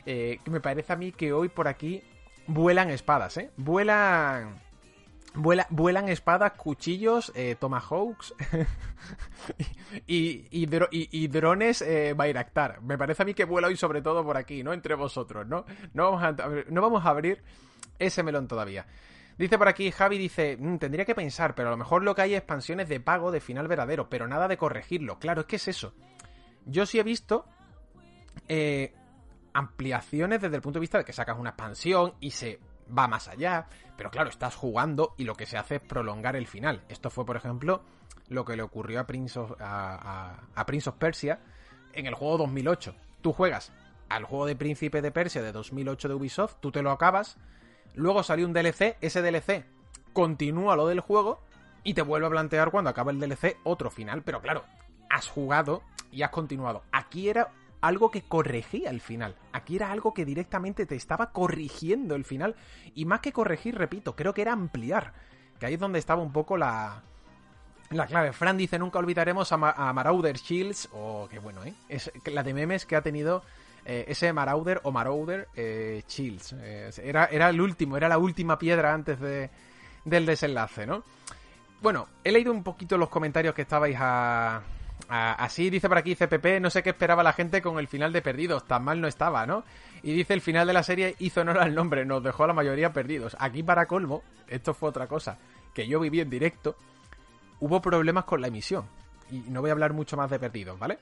eh, me parece a mí que hoy por aquí vuelan espadas, ¿eh? Vuelan vuelan espadas, cuchillos, eh, tomahawks *laughs* y, y, drones eh. Me parece a mí que vuela hoy sobre todo por aquí, ¿no? Entre vosotros, ¿no? No vamos a, no vamos a abrir ese melón todavía. Dice por aquí, Javi dice, mm, tendría que pensar, pero a lo mejor lo que hay es expansiones de pago de final verdadero, pero nada de corregirlo. Claro, es que es eso. Yo sí he visto eh, ampliaciones desde el punto de vista de que sacas una expansión y se va más allá, pero claro, estás jugando y lo que se hace es prolongar el final. Esto fue, por ejemplo, lo que le ocurrió a Prince of, a, Prince of Persia en el juego 2008. Tú juegas al juego de Príncipe de Persia de 2008 de Ubisoft, tú te lo acabas, luego salió un DLC, ese DLC continúa lo del juego y te vuelve a plantear cuando acaba el DLC otro final, pero claro, has jugado y has continuado. Aquí era algo que corregía el final. Aquí era algo que directamente te estaba corrigiendo el final. Y más que corregir, repito, creo que era ampliar. Que ahí es donde estaba un poco la. La clave, Fran dice, nunca olvidaremos a, Ma- a Marauder Shields, o qué bueno, ¿eh? Es la de memes que ha tenido eh, ese Marauder o Marauder eh, Shields. Eh, era, era el último, era la última piedra antes de, del desenlace, ¿no? Bueno, he leído un poquito los comentarios que estabais a- así, dice por aquí CPP, no sé qué esperaba la gente con el final de Perdidos, tan mal no estaba, ¿no? Y dice, el final de la serie hizo honor al nombre, nos dejó a la mayoría perdidos. Aquí para colmo, esto fue otra cosa que yo viví en directo, hubo problemas con la emisión. Y no voy a hablar mucho más de Perdidos, ¿vale?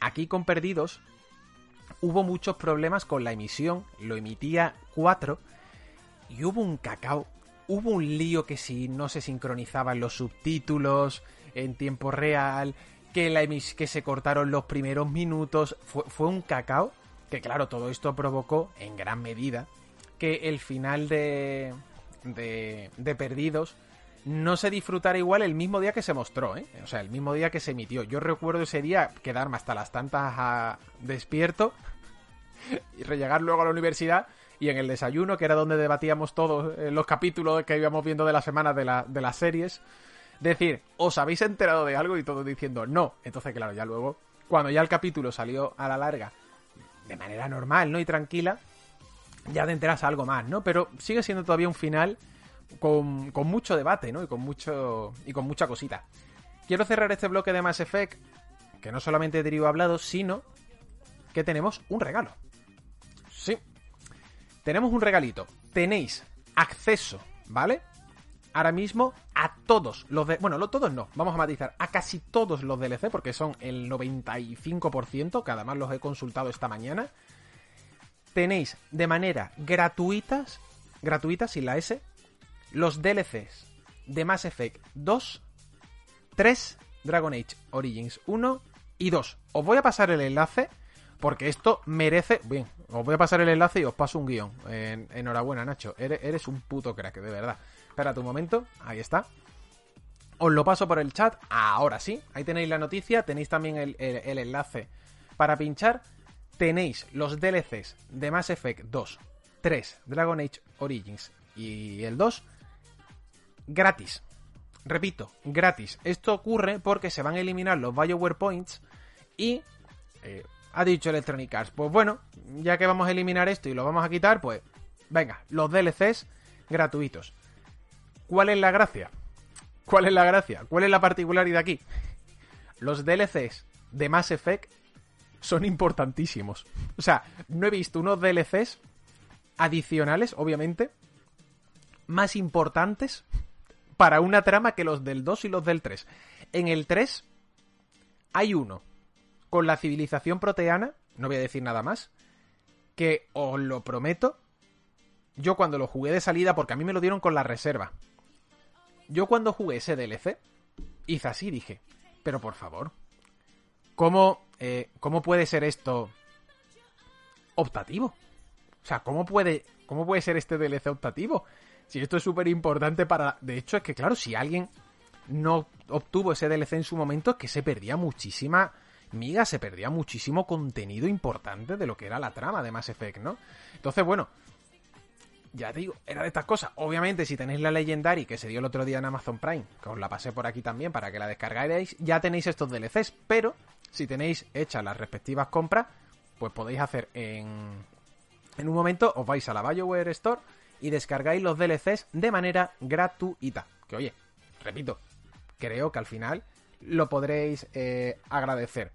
Aquí con Perdidos hubo muchos problemas con la emisión, lo emitía 4 y hubo un cacao, hubo un lío que si no se sincronizaban los subtítulos en tiempo real, que, la que se cortaron los primeros minutos, fue, un cacao que claro, todo esto provocó en gran medida que el final de, de, de Perdidos no se disfrutara igual el mismo día que se mostró, ¿eh? O sea, el mismo día que se emitió. Yo recuerdo ese día quedarme hasta las tantas a- despierto y rellegar luego a la universidad y en el desayuno, que era donde debatíamos todos eh, los capítulos que íbamos viendo de la semana de, la- de las series, decir, ¿os habéis enterado de algo? Y todos diciendo, no. Entonces, claro, ya luego, cuando ya el capítulo salió a la larga, de manera normal, ¿no? Y tranquila, ya te enteras algo más, ¿no? Pero sigue siendo todavía un final con, con mucho debate, ¿no? Y con mucho. y con mucha cosita. Quiero cerrar este bloque de Mass Effect, que no solamente Derivo ha hablado, sino que tenemos un regalo. Sí. Tenemos un regalito. Tenéis acceso, ¿vale? Ahora mismo a todos los de... Bueno, no todos no, vamos a matizar. A casi todos los DLC, porque son el 95%, que además los he consultado esta mañana. Tenéis de manera gratuitas, gratuita sin la S, los DLCs de Mass Effect 2, 3, Dragon Age Origins 1 y 2. Os voy a pasar el enlace porque esto merece... Bien, os voy a pasar el enlace y os paso un guion. En- enhorabuena, Nacho. Eres un puto crack, de verdad. Espérate un momento. Ahí está. Os lo paso por el chat. Ahora sí. Ahí tenéis la noticia. Tenéis también el enlace para pinchar. Tenéis los DLCs de Mass Effect 2, 3, Dragon Age Origins y el 2 gratis. Repito, gratis. Esto ocurre porque se van a eliminar los BioWare Points y eh, ha dicho Electronic Arts, pues bueno, ya que vamos a eliminar esto y lo vamos a quitar, pues venga, los DLCs gratuitos. ¿Cuál es la gracia? ¿Cuál es la gracia? ¿Cuál es la particularidad aquí? Los DLCs de Mass Effect son importantísimos. O sea, no he visto unos DLCs adicionales, obviamente, más importantes para una trama que los del 2 y los del 3. En el 3 hay uno con la civilización proteana, no voy a decir nada más, que os lo prometo, yo cuando lo jugué de salida, porque a mí me lo dieron con la reserva, yo cuando jugué ese DLC, hice así, dije, pero por favor, ¿cómo, eh, ¿cómo puede ser esto optativo? O sea, ¿cómo puede, ¿cómo puede ser este DLC optativo? Si esto es súper importante para... De hecho, es que claro, si alguien no obtuvo ese DLC en su momento, es que se perdía muchísima miga, se perdía muchísimo contenido importante de lo que era la trama de Mass Effect, ¿no? Entonces, bueno, ya te digo, era de estas cosas. Obviamente, si tenéis la Legendary que se dio el otro día en Amazon Prime, que os la pasé por aquí también para que la descargarais, ya tenéis estos DLCs. Pero, si tenéis hechas las respectivas compras, pues podéis hacer en, en un momento, os vais a la BioWare Store y descargáis los DLCs de manera gratuita. Que oye, repito, creo que al final lo podréis eh, agradecer.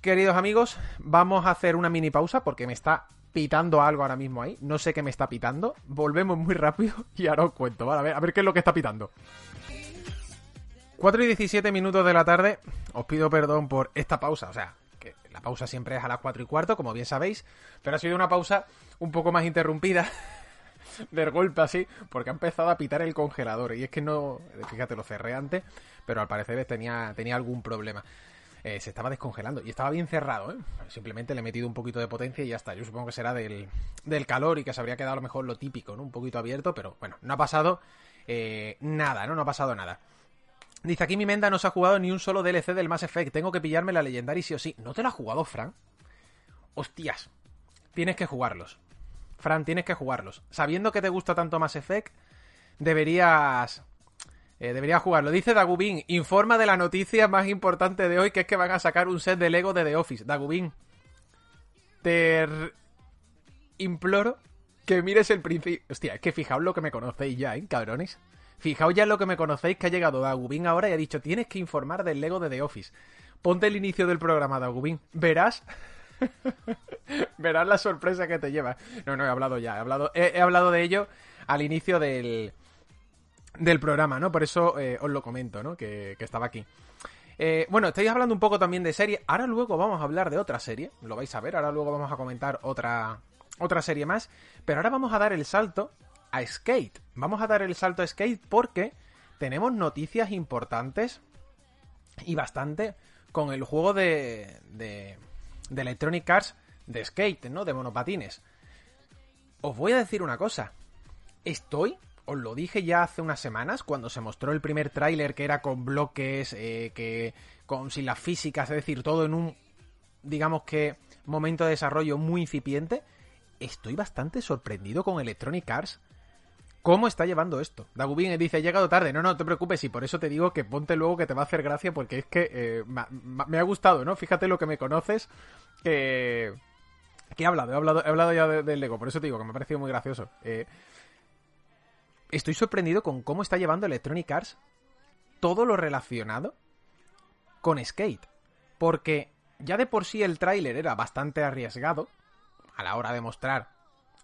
Queridos amigos, vamos a hacer una mini pausa porque me está pitando algo ahora mismo ahí. No sé qué me está pitando. Volvemos muy rápido *laughs* y ahora os cuento. ¿vale? A, ver, a ver qué es lo que está pitando. 4 y 17 minutos de la tarde. Os pido perdón por esta pausa. O sea, que la pausa siempre es a las 4 y cuarto, como bien sabéis. Pero ha sido una pausa un poco más interrumpida. *laughs* del golpe así, porque ha empezado a pitar el congelador. Y es que no, fíjate, lo cerré antes, pero al parecer tenía, tenía algún problema. Eh, se estaba descongelando y estaba bien cerrado, ¿eh? Simplemente le he metido un poquito de potencia y ya está. Yo supongo que será del, del calor y que se habría quedado a lo mejor lo típico, ¿no? Un poquito abierto, pero bueno, no ha pasado eh, nada, ¿no? No ha pasado nada. Dice aquí mi menda no se ha jugado ni un solo DLC del Mass Effect. Tengo que pillarme la Legendary sí o sí. ¿No te la ha jugado, Fran? Hostias. Tienes que jugarlos. Fran, tienes que jugarlos. Sabiendo que te gusta tanto Mass Effect, deberías. Eh, debería jugarlo. Dice Dagubin, informa de la noticia más importante de hoy, que es que van a sacar un set de Lego de The Office. Dagubin, te imploro que mires el principio. Hostia, es que fijaos lo que me conocéis ya, ¿eh, cabrones? Fijaos ya lo que me conocéis, que ha llegado Dagubin ahora y ha dicho, tienes que informar del Lego de The Office. Ponte el inicio del programa, Dagubin. Verás *laughs* Verás la sorpresa que te lleva. No, no, he hablado ya. He hablado, he hablado de ello al inicio del, del programa, ¿no? Por eso eh, os lo comento, ¿no? Que, que estaba aquí. Eh, bueno, estáis hablando un poco también de serie. Ahora luego vamos a hablar de otra serie. Lo vais a ver. Ahora luego vamos a comentar otra, otra serie más. Pero ahora vamos a dar el salto a Skate. Vamos a dar el salto a Skate porque tenemos noticias importantes y bastante con el juego de, de, de Electronic Arts de skate, ¿no? De monopatines. Os voy a decir una cosa. Estoy, os lo dije ya hace unas semanas, cuando se mostró el primer tráiler que era con bloques, eh, que con sin las físicas, es decir, todo en un, digamos que, momento de desarrollo muy incipiente. Estoy bastante sorprendido con Electronic Arts cómo está llevando esto. Dagubin dice, he llegado tarde. No, no, te preocupes, y por eso te digo que ponte luego que te va a hacer gracia, porque es que eh, me ha gustado, ¿no? Fíjate lo que me conoces, que... que he hablado, he hablado, he hablado ya de- del Lego, por eso te digo que me ha parecido muy gracioso. Eh, estoy sorprendido con cómo está llevando Electronic Arts todo lo relacionado con Skate. Porque ya de por sí el tráiler era bastante arriesgado a la hora de mostrar,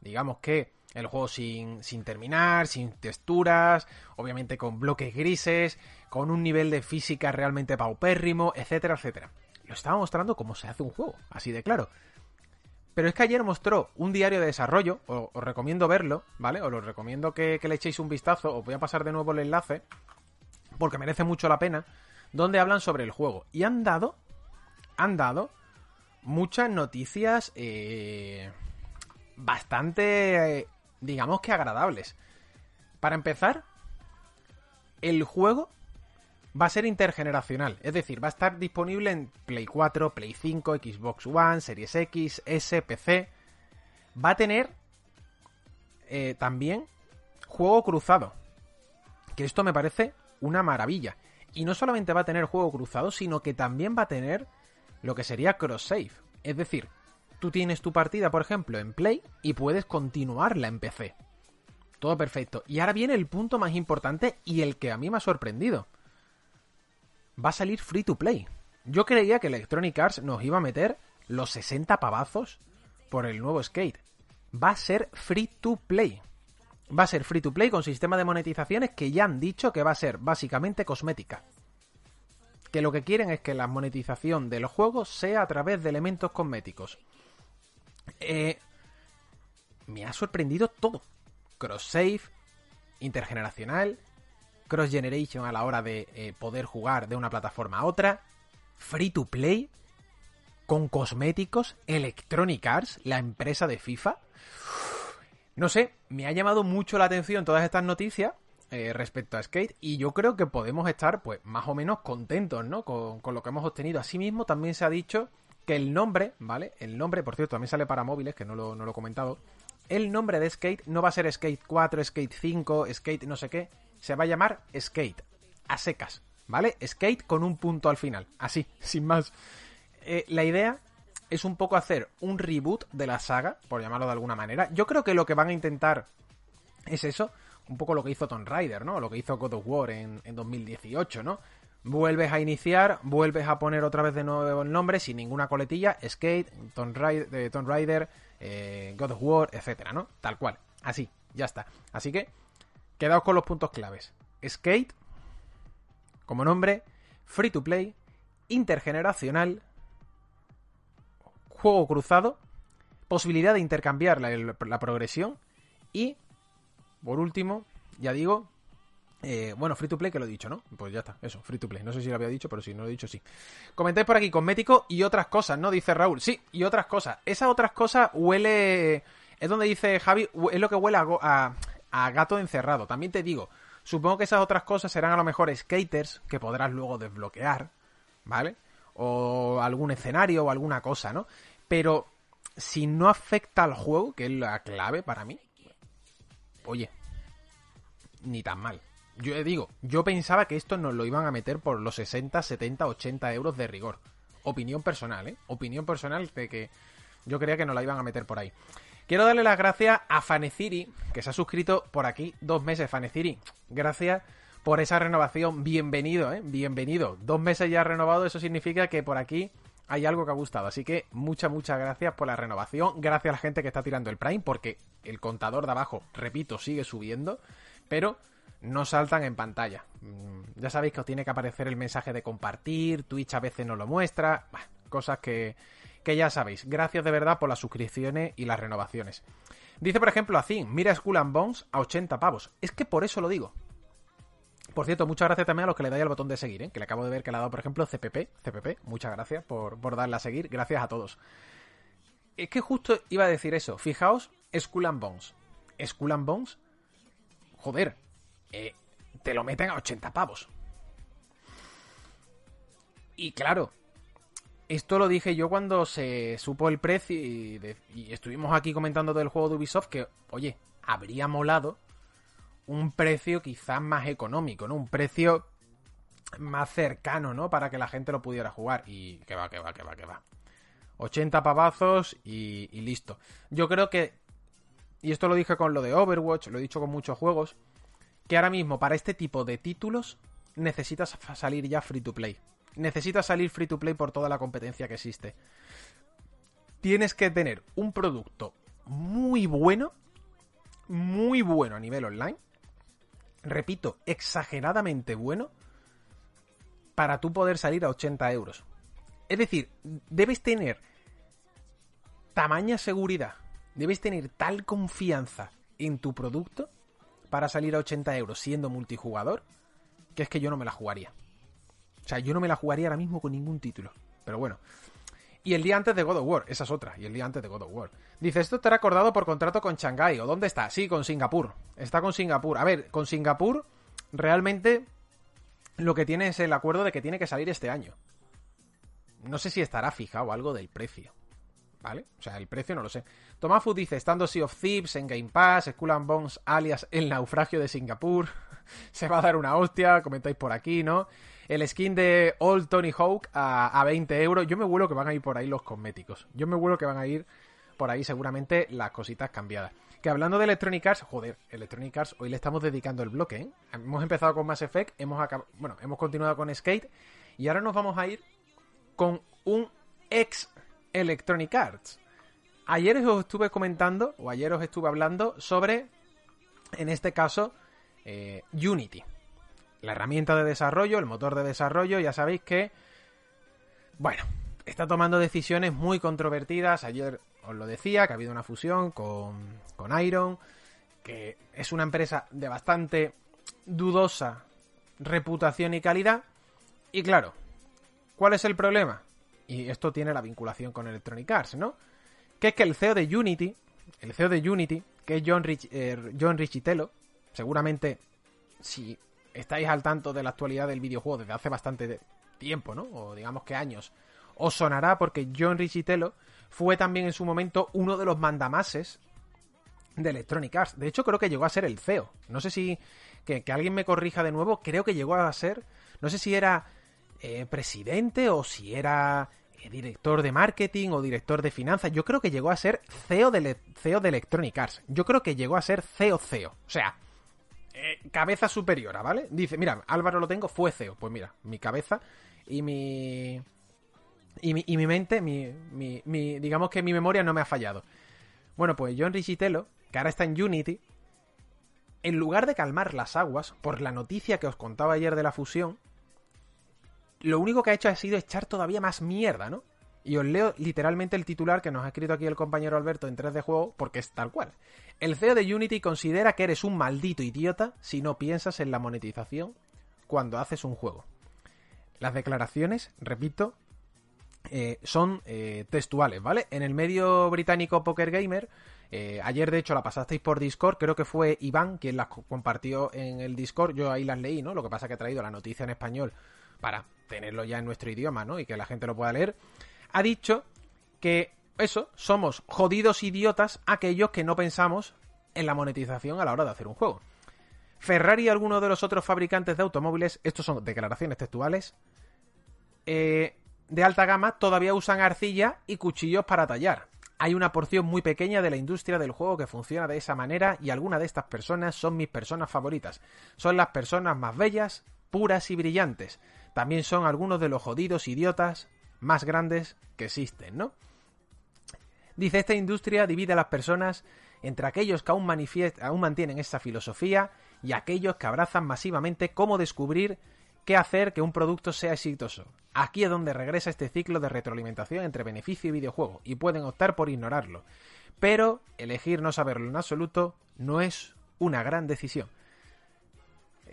digamos que el juego sin, sin terminar, sin texturas, obviamente con bloques grises, con un nivel de física realmente paupérrimo, etcétera, etcétera. Lo estaba mostrando como se hace un juego, así de claro. Pero es que ayer mostró un diario de desarrollo, os recomiendo verlo, ¿vale? Os lo recomiendo que, que le echéis un vistazo, os voy a pasar de nuevo el enlace, porque merece mucho la pena, donde hablan sobre el juego. Y han dado, han dado muchas noticias eh, bastante, eh, digamos que agradables. Para empezar, el juego va a ser intergeneracional, es decir, va a estar disponible en Play 4, Play 5, Xbox One, Series X, S, PC. Va a tener eh, también juego cruzado, que esto me parece una maravilla. Y no solamente va a tener juego cruzado, sino que también va a tener lo que sería cross-save. Es decir, tú tienes tu partida, por ejemplo, en Play y puedes continuarla en PC. Todo perfecto. Y ahora viene el punto más importante y el que a mí me ha sorprendido. Va a salir free to play. Yo creía que Electronic Arts nos iba a meter los 60 pavazos por el nuevo Skate. Va a ser free to play. Va a ser free to play con sistema de monetizaciones que ya han dicho que va a ser básicamente cosmética. Que lo que quieren es que la monetización del juego sea a través de elementos cosméticos. Eh, me ha sorprendido todo. Cross-save, intergeneracional, cross-generation a la hora de eh, poder jugar de una plataforma a otra, free to play, con cosméticos, Electronic Arts, la empresa de FIFA. No sé, me ha llamado mucho la atención todas estas noticias eh, respecto a Skate y yo creo que podemos estar pues más o menos contentos, ¿no? Con, con lo que hemos obtenido. Asimismo, también se ha dicho que el nombre, ¿vale? El nombre, por cierto, también sale para móviles, que no lo, no lo he comentado. El nombre de Skate no va a ser Skate 4, Skate 5, Skate no sé qué. Se va a llamar Skate. A secas, ¿vale? Skate con un punto al final. Así, *laughs* sin más. Eh, la idea es un poco hacer un reboot de la saga, por llamarlo de alguna manera. Yo creo que lo que van a intentar es eso, un poco lo que hizo Tomb Raider, ¿no? Lo que hizo God of War en, en 2018, ¿no? Vuelves a iniciar, vuelves a poner otra vez de nuevo el nombre sin ninguna coletilla, Skate, Tomb Raider, eh, eh, God of War, etcétera, ¿no? Tal cual, así, ya está. Así que, quedaos con los puntos claves. Skate, como nombre, free to play, intergeneracional, juego cruzado, posibilidad de intercambiar la, progresión y, por último, ya digo, eh, bueno, free to play que lo he dicho, ¿no? Pues ya está, eso, free to play. No sé si lo había dicho, pero si no lo he dicho, sí. Comentáis por aquí, cosmético y otras cosas, ¿no? Dice Raúl. Sí, y otras cosas. Esas otras cosas huele... Es donde dice Javi, es lo que huele a, a gato encerrado. También te digo, supongo que esas otras cosas serán a lo mejor skaters que podrás luego desbloquear, ¿vale? O algún escenario o alguna cosa, ¿no? Pero si no afecta al juego, que es la clave para mí, oye, ni tan mal. Yo digo, yo pensaba que esto nos lo iban a meter por los 60, 70, 80 euros de rigor. Opinión personal, ¿eh? Opinión personal de que yo creía que nos la iban a meter por ahí. Quiero darle las gracias a Faneciri, que se ha suscrito por aquí dos meses. Faneciri, gracias por esa renovación. Bienvenido, ¿eh? Bienvenido. Dos meses ya renovado, eso significa que por aquí hay algo que ha gustado. Así que muchas, muchas gracias por la renovación. Gracias a la gente que está tirando el Prime, porque el contador de abajo, repito, sigue subiendo, pero no saltan en pantalla. Mm, ya sabéis que os tiene que aparecer el mensaje de compartir, Twitch a veces no lo muestra, cosas que, que ya sabéis. Gracias de verdad por las suscripciones y las renovaciones. Dice, por ejemplo, Azin, mira Skull and Bones a 80 pavos. Es que por eso lo digo. Por cierto, muchas gracias también a los que le dais al botón de seguir, ¿eh? que le acabo de ver que le ha dado, por ejemplo, CPP. CPP, muchas gracias por, por darle a seguir. Gracias a todos. Es que justo iba a decir eso. Fijaos, Skull and Bones. Skull and Bones, joder, eh, te lo meten a 80 pavos. Y claro, esto lo dije yo cuando se supo el precio y, estuvimos aquí comentando del juego de Ubisoft que, oye, habría molado un precio quizás más económico, ¿no? Un precio más cercano, ¿no? Para que la gente lo pudiera jugar. Y que va, que va, que va, que va. 80 pavazos y listo. Yo creo que, y esto lo dije con lo de Overwatch, lo he dicho con muchos juegos, que ahora mismo para este tipo de títulos necesitas salir ya free to play. Necesitas salir free to play por toda la competencia que existe. Tienes que tener un producto muy bueno, muy bueno a nivel online, repito, exageradamente bueno para tú poder salir a 80 euros. Es decir, debes tener tamaña seguridad, debes tener tal confianza en tu producto para salir a 80 euros siendo multijugador, que es que yo no me la jugaría. O sea, yo no me la jugaría ahora mismo con ningún título. Pero bueno. Y el día antes de God of War, esa es otra. Y el día antes de God of War. Dice, esto estará acordado por contrato con Shanghai. ¿O dónde está? Sí, con Singapur. Está con Singapur. A ver, con Singapur realmente lo que tiene es el acuerdo de que tiene que salir este año. No sé si estará fijado algo del precio. ¿Vale? O sea, el precio no lo sé. Tomafu dice, estando Sea of Thieves en Game Pass, Skull and Bones alias El Naufragio de Singapur. *laughs* Se va a dar una hostia, comentáis por aquí, ¿no? El skin de Old Tony Hawk a, a 20 euros. Yo me vuelo que van a ir por ahí los cosméticos. Yo me vuelo que van a ir por ahí seguramente las cositas cambiadas. Que hablando de Electronic Arts, joder, Electronic Arts, hoy le estamos dedicando el bloque, ¿eh? Hemos empezado con Mass Effect, hemos bueno, hemos continuado con Skate y ahora nos vamos a ir con un ex Electronic Arts. Ayer os estuve comentando, o ayer os estuve hablando sobre, en este caso, eh, Unity. La herramienta de desarrollo, el motor de desarrollo, ya sabéis que, bueno, está tomando decisiones muy controvertidas. Ayer os lo decía, que ha habido una fusión con, con Iron, que es una empresa de bastante dudosa reputación y calidad. Y claro, ¿cuál es el problema? Y esto tiene la vinculación con Electronic Arts, ¿no? Que es que el CEO de Unity, el CEO de Unity, que es John, eh, John Richitello, seguramente si estáis al tanto de la actualidad del videojuego desde hace bastante tiempo, ¿no? O digamos que años, os sonará porque John Richitello fue también en su momento uno de los mandamases de Electronic Arts. De hecho, creo que llegó a ser el CEO. No sé si. Que, alguien me corrija de nuevo. Creo que llegó a ser. No sé si era eh, presidente o si era eh, director de marketing o director de finanzas. Yo creo que llegó a ser CEO de, CEO de Electronic Arts. Yo creo que llegó a ser CEO CEO. O sea, eh, cabeza superiora, ¿vale? Dice, mira, Álvaro lo tengo, fue CEO. Pues mira, mi cabeza y mi y mi, y mi mente, mi, mi, mi, digamos que mi memoria no me ha fallado. Bueno, pues John Richitello, que ahora está en Unity, en lugar de calmar las aguas por la noticia que os contaba ayer de la fusión, lo único que ha hecho ha sido echar todavía más mierda, ¿no? Y os leo literalmente el titular que nos ha escrito aquí el compañero Alberto en 3 de juego, porque es tal cual. El CEO de Unity considera que eres un maldito idiota si no piensas en la monetización cuando haces un juego. Las declaraciones, repito, eh, son eh, textuales, ¿vale? En el medio británico Poker Gamer, eh, ayer de hecho la pasasteis por Discord, creo que fue Iván quien las compartió en el Discord, yo ahí las leí, ¿no? Lo que pasa que he traído la noticia en español para tenerlo ya en nuestro idioma, ¿no? Y que la gente lo pueda leer. Ha dicho que eso, somos jodidos idiotas aquellos que no pensamos en la monetización a la hora de hacer un juego. Ferrari y algunos de los otros fabricantes de automóviles, estos son declaraciones textuales, eh, de alta gama todavía usan arcilla y cuchillos para tallar. Hay una porción muy pequeña de la industria del juego que funciona de esa manera y algunas de estas personas son mis personas favoritas. Son las personas más bellas, puras y brillantes. También son algunos de los jodidos idiotas más grandes que existen, ¿no? Dice, esta industria divide a las personas entre aquellos que aún, aún mantienen esa filosofía y aquellos que abrazan masivamente cómo descubrir qué hacer que un producto sea exitoso. Aquí es donde regresa este ciclo de retroalimentación entre beneficio y videojuego, y pueden optar por ignorarlo. Pero elegir no saberlo en absoluto no es una gran decisión.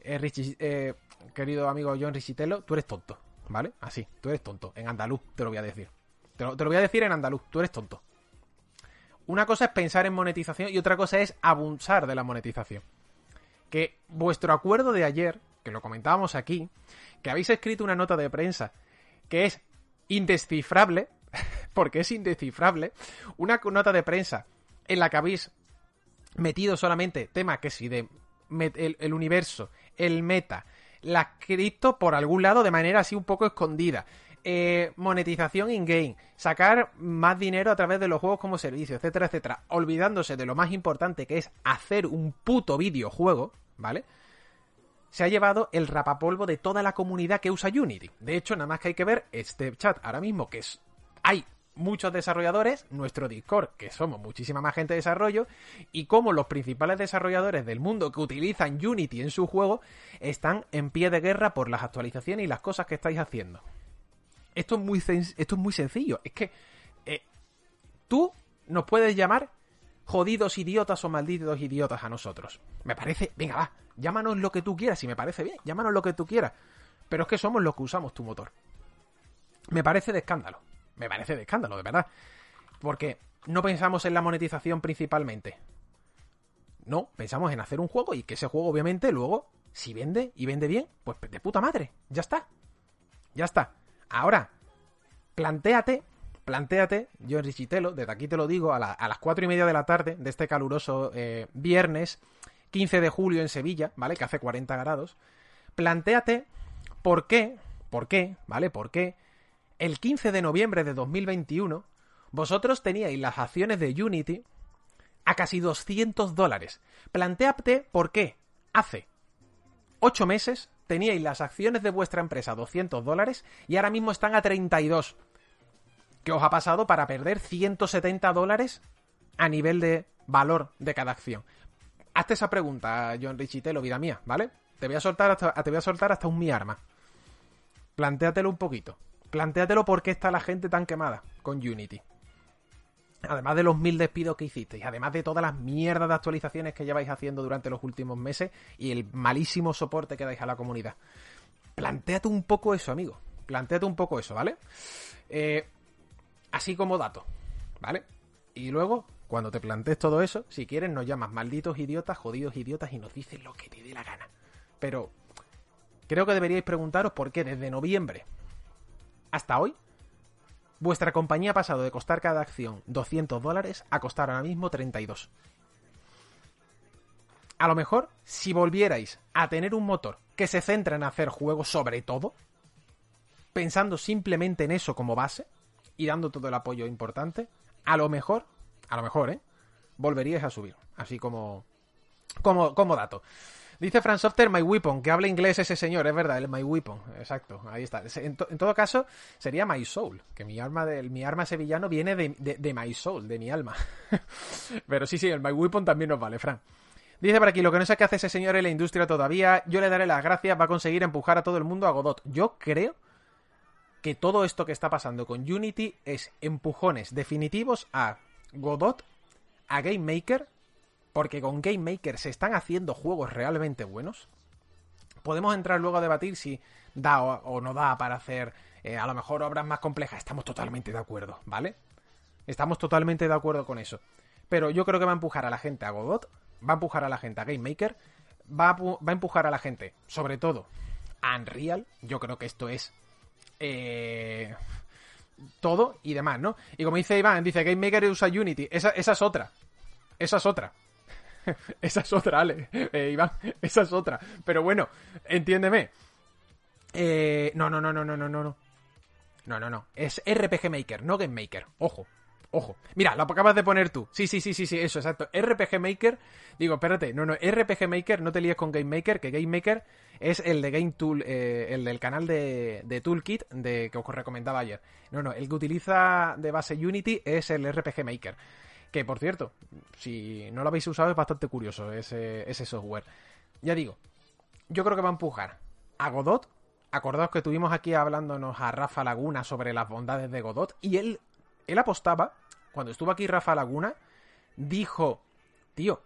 Eh, eh, querido amigo John Richitelo, tú eres tonto, ¿vale? Así, tú eres tonto. En andaluz te lo voy a decir. Te lo, te lo voy a decir en andaluz, tú eres tonto. Una cosa es pensar en monetización y otra cosa es abusar de la monetización. Que vuestro acuerdo de ayer, que lo comentábamos aquí, que habéis escrito una nota de prensa que es indescifrable, *laughs* porque es indescifrable, una nota de prensa en la que habéis metido solamente temas que si de el, universo, el meta, la cripto por algún lado de manera así un poco escondida. Eh, monetización in-game, sacar más dinero a través de los juegos como servicio, etcétera, etcétera, olvidándose de lo más importante que es hacer un puto videojuego, ¿vale? se ha llevado el rapapolvo de toda la comunidad que usa Unity. De hecho, nada más que hay que ver este chat ahora mismo, que es, hay muchos desarrolladores, nuestro Discord, que somos muchísima más gente de desarrollo, y cómo los principales desarrolladores del mundo que utilizan Unity en su juego están en pie de guerra por las actualizaciones y las cosas que estáis haciendo. Esto es muy, esto es muy sencillo. Es que eh, tú nos puedes llamar jodidos idiotas o malditos idiotas a nosotros. Me parece, venga, va, llámanos lo que tú quieras, si me parece bien, llámanos lo que tú quieras. Pero es que somos los que usamos tu motor. Me parece de escándalo. Me parece de escándalo, de verdad. Porque no pensamos en la monetización principalmente. No, pensamos en hacer un juego y que ese juego, obviamente, luego, si vende y vende bien, pues de puta madre. Ya está. Ya está. Ahora, plantéate plantéate, yo en Richitelo, desde aquí te lo digo, a, las cuatro y media de la tarde de este caluroso eh, viernes 15 de julio en Sevilla, ¿vale? Que hace 40 grados. Plantéate por qué, por qué, ¿vale? ¿Por qué el 15 de noviembre de 2021 vosotros teníais las acciones de Unity a casi 200 dólares? Plantéate por qué hace 8 meses teníais las acciones de vuestra empresa a 200 dólares y ahora mismo están a 32 ¿Qué os ha pasado para perder 170 dólares a nivel de valor de cada acción? Hazte esa pregunta, John Richitelo, vida mía, ¿vale? Te voy a soltar hasta, te a soltar hasta un mi arma. Plantéatelo un poquito. Plantéatelo por qué está la gente tan quemada con Unity. Además de los mil despidos que hicisteis, además de todas las mierdas de actualizaciones que lleváis haciendo durante los últimos meses y el malísimo soporte que dais a la comunidad. Plantéate un poco eso, amigo. Plantéate un poco eso, ¿vale? Eh, Así como dato, ¿vale? Y luego, cuando te plantees todo eso, si quieres nos llamas malditos idiotas, jodidos idiotas y nos dices lo que te dé la gana. Pero creo que deberíais preguntaros por qué desde noviembre hasta hoy vuestra compañía ha pasado de costar cada acción 200 dólares a costar ahora mismo 32. A lo mejor, si volvierais a tener un motor que se centra en hacer juegos sobre todo, pensando simplemente en eso como base, y dando todo el apoyo importante, a lo mejor, a lo mejor, ¿eh? Volveríais a subir. Así como, como, como dato. Dice Frank Softer, My Weapon, que habla inglés ese señor, es verdad, el My Weapon, exacto, ahí está. En, todo caso, sería My Soul, que mi arma, de, mi arma sevillano viene de, de, My Soul, de mi alma. *laughs* Pero sí, sí, el My Weapon también nos vale, Frank. Dice por aquí, lo que no sé qué hace ese señor en la industria todavía, yo le daré las gracias, va a conseguir empujar a todo el mundo a Godot. Yo creo que todo esto que está pasando con Unity es empujones definitivos a Godot, a Game Maker, porque con Game Maker se están haciendo juegos realmente buenos. Podemos entrar luego a debatir si da o, no da para hacer eh, a lo mejor obras más complejas. Estamos totalmente de acuerdo, ¿vale? Estamos totalmente de acuerdo con eso. Pero yo creo que va a empujar a la gente a Godot, va a empujar a la gente a Game Maker, va a, empujar a la gente, sobre todo, a Unreal. Yo creo que esto es eh, todo y demás, ¿no? Y como dice Iván, dice Game Maker usa Unity. Esa es otra. Esa es otra. *laughs* esa es otra, Ale. Eh, Iván, esa es otra. Pero bueno, entiéndeme. Eh, no, no, no, no, no, no, no. No, no, no. Es RPG Maker, no Game Maker. Ojo. Ojo. Mira, lo acabas de poner tú. Sí, sí, sí, sí, sí, eso, exacto. RPG Maker. Digo, espérate, no, no, RPG Maker, no te líes con Game Maker, que Game Maker es el de Game Tool, eh, el del canal de, de, Toolkit de, que os recomendaba ayer. No, no, el que utiliza de base Unity es el RPG Maker. Que por cierto, si no lo habéis usado es bastante curioso ese, ese software. Ya digo, yo creo que va a empujar a Godot. Acordaos que tuvimos aquí hablándonos a Rafa Laguna sobre las bondades de Godot. Y él, él apostaba, cuando estuvo aquí Rafa Laguna, dijo, tío,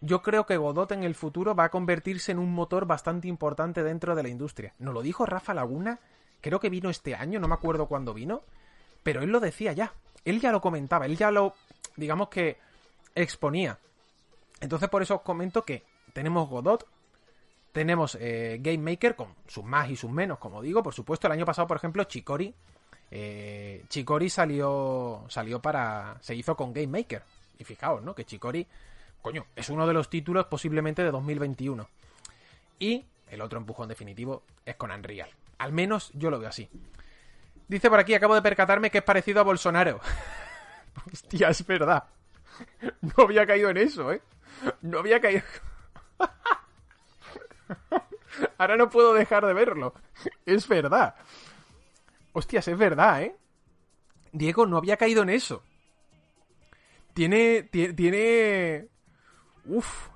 yo creo que Godot en el futuro va a convertirse en un motor bastante importante dentro de la industria. Nos lo dijo Rafa Laguna, creo que vino este año, no me acuerdo cuándo vino, pero él lo decía ya. Él ya lo comentaba, él ya lo digamos que exponía. Entonces por eso os comento que tenemos Godot, tenemos eh, Game Maker con sus más y sus menos, como digo. Por supuesto, el año pasado, por ejemplo, Chicori. Eh, salió, salió para... se hizo con Game Maker. Y fijaos, ¿no? Que Chicori, coño, es uno de los títulos posiblemente de 2021. Y el otro empujón definitivo es con Unreal. Al menos yo lo veo así. Dice por aquí, acabo de percatarme que es parecido a Bolsonaro. *laughs* *laughs* Hostia, es verdad. No había caído en eso, ¿eh? No había caído... *laughs* Ahora no puedo dejar de verlo. Es verdad. Hostias, es verdad, ¿eh? Diego no había caído en eso. Tiene... Tiene... Uf.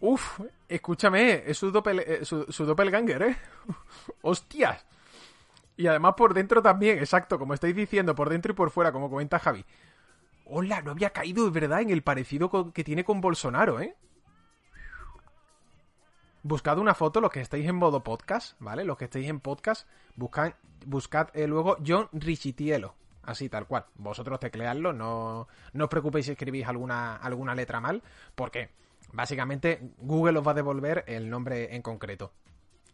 Uf. Escúchame, es su, doppel, eh, su, su doppelganger, ¿eh? *laughs* Hostias. Y además por dentro también, exacto, como estáis diciendo, por dentro y por fuera, como comenta Javi. Hola, no había caído de verdad en el parecido que tiene con Bolsonaro, ¿eh? Buscad una foto, los que estáis en modo podcast, ¿vale? Los que estáis en podcast, buscad, buscad eh, luego John Richitielo. Así, tal cual. Vosotros tecleadlo, no, no os preocupéis si escribís alguna, alguna letra mal, porque básicamente Google os va a devolver el nombre en concreto.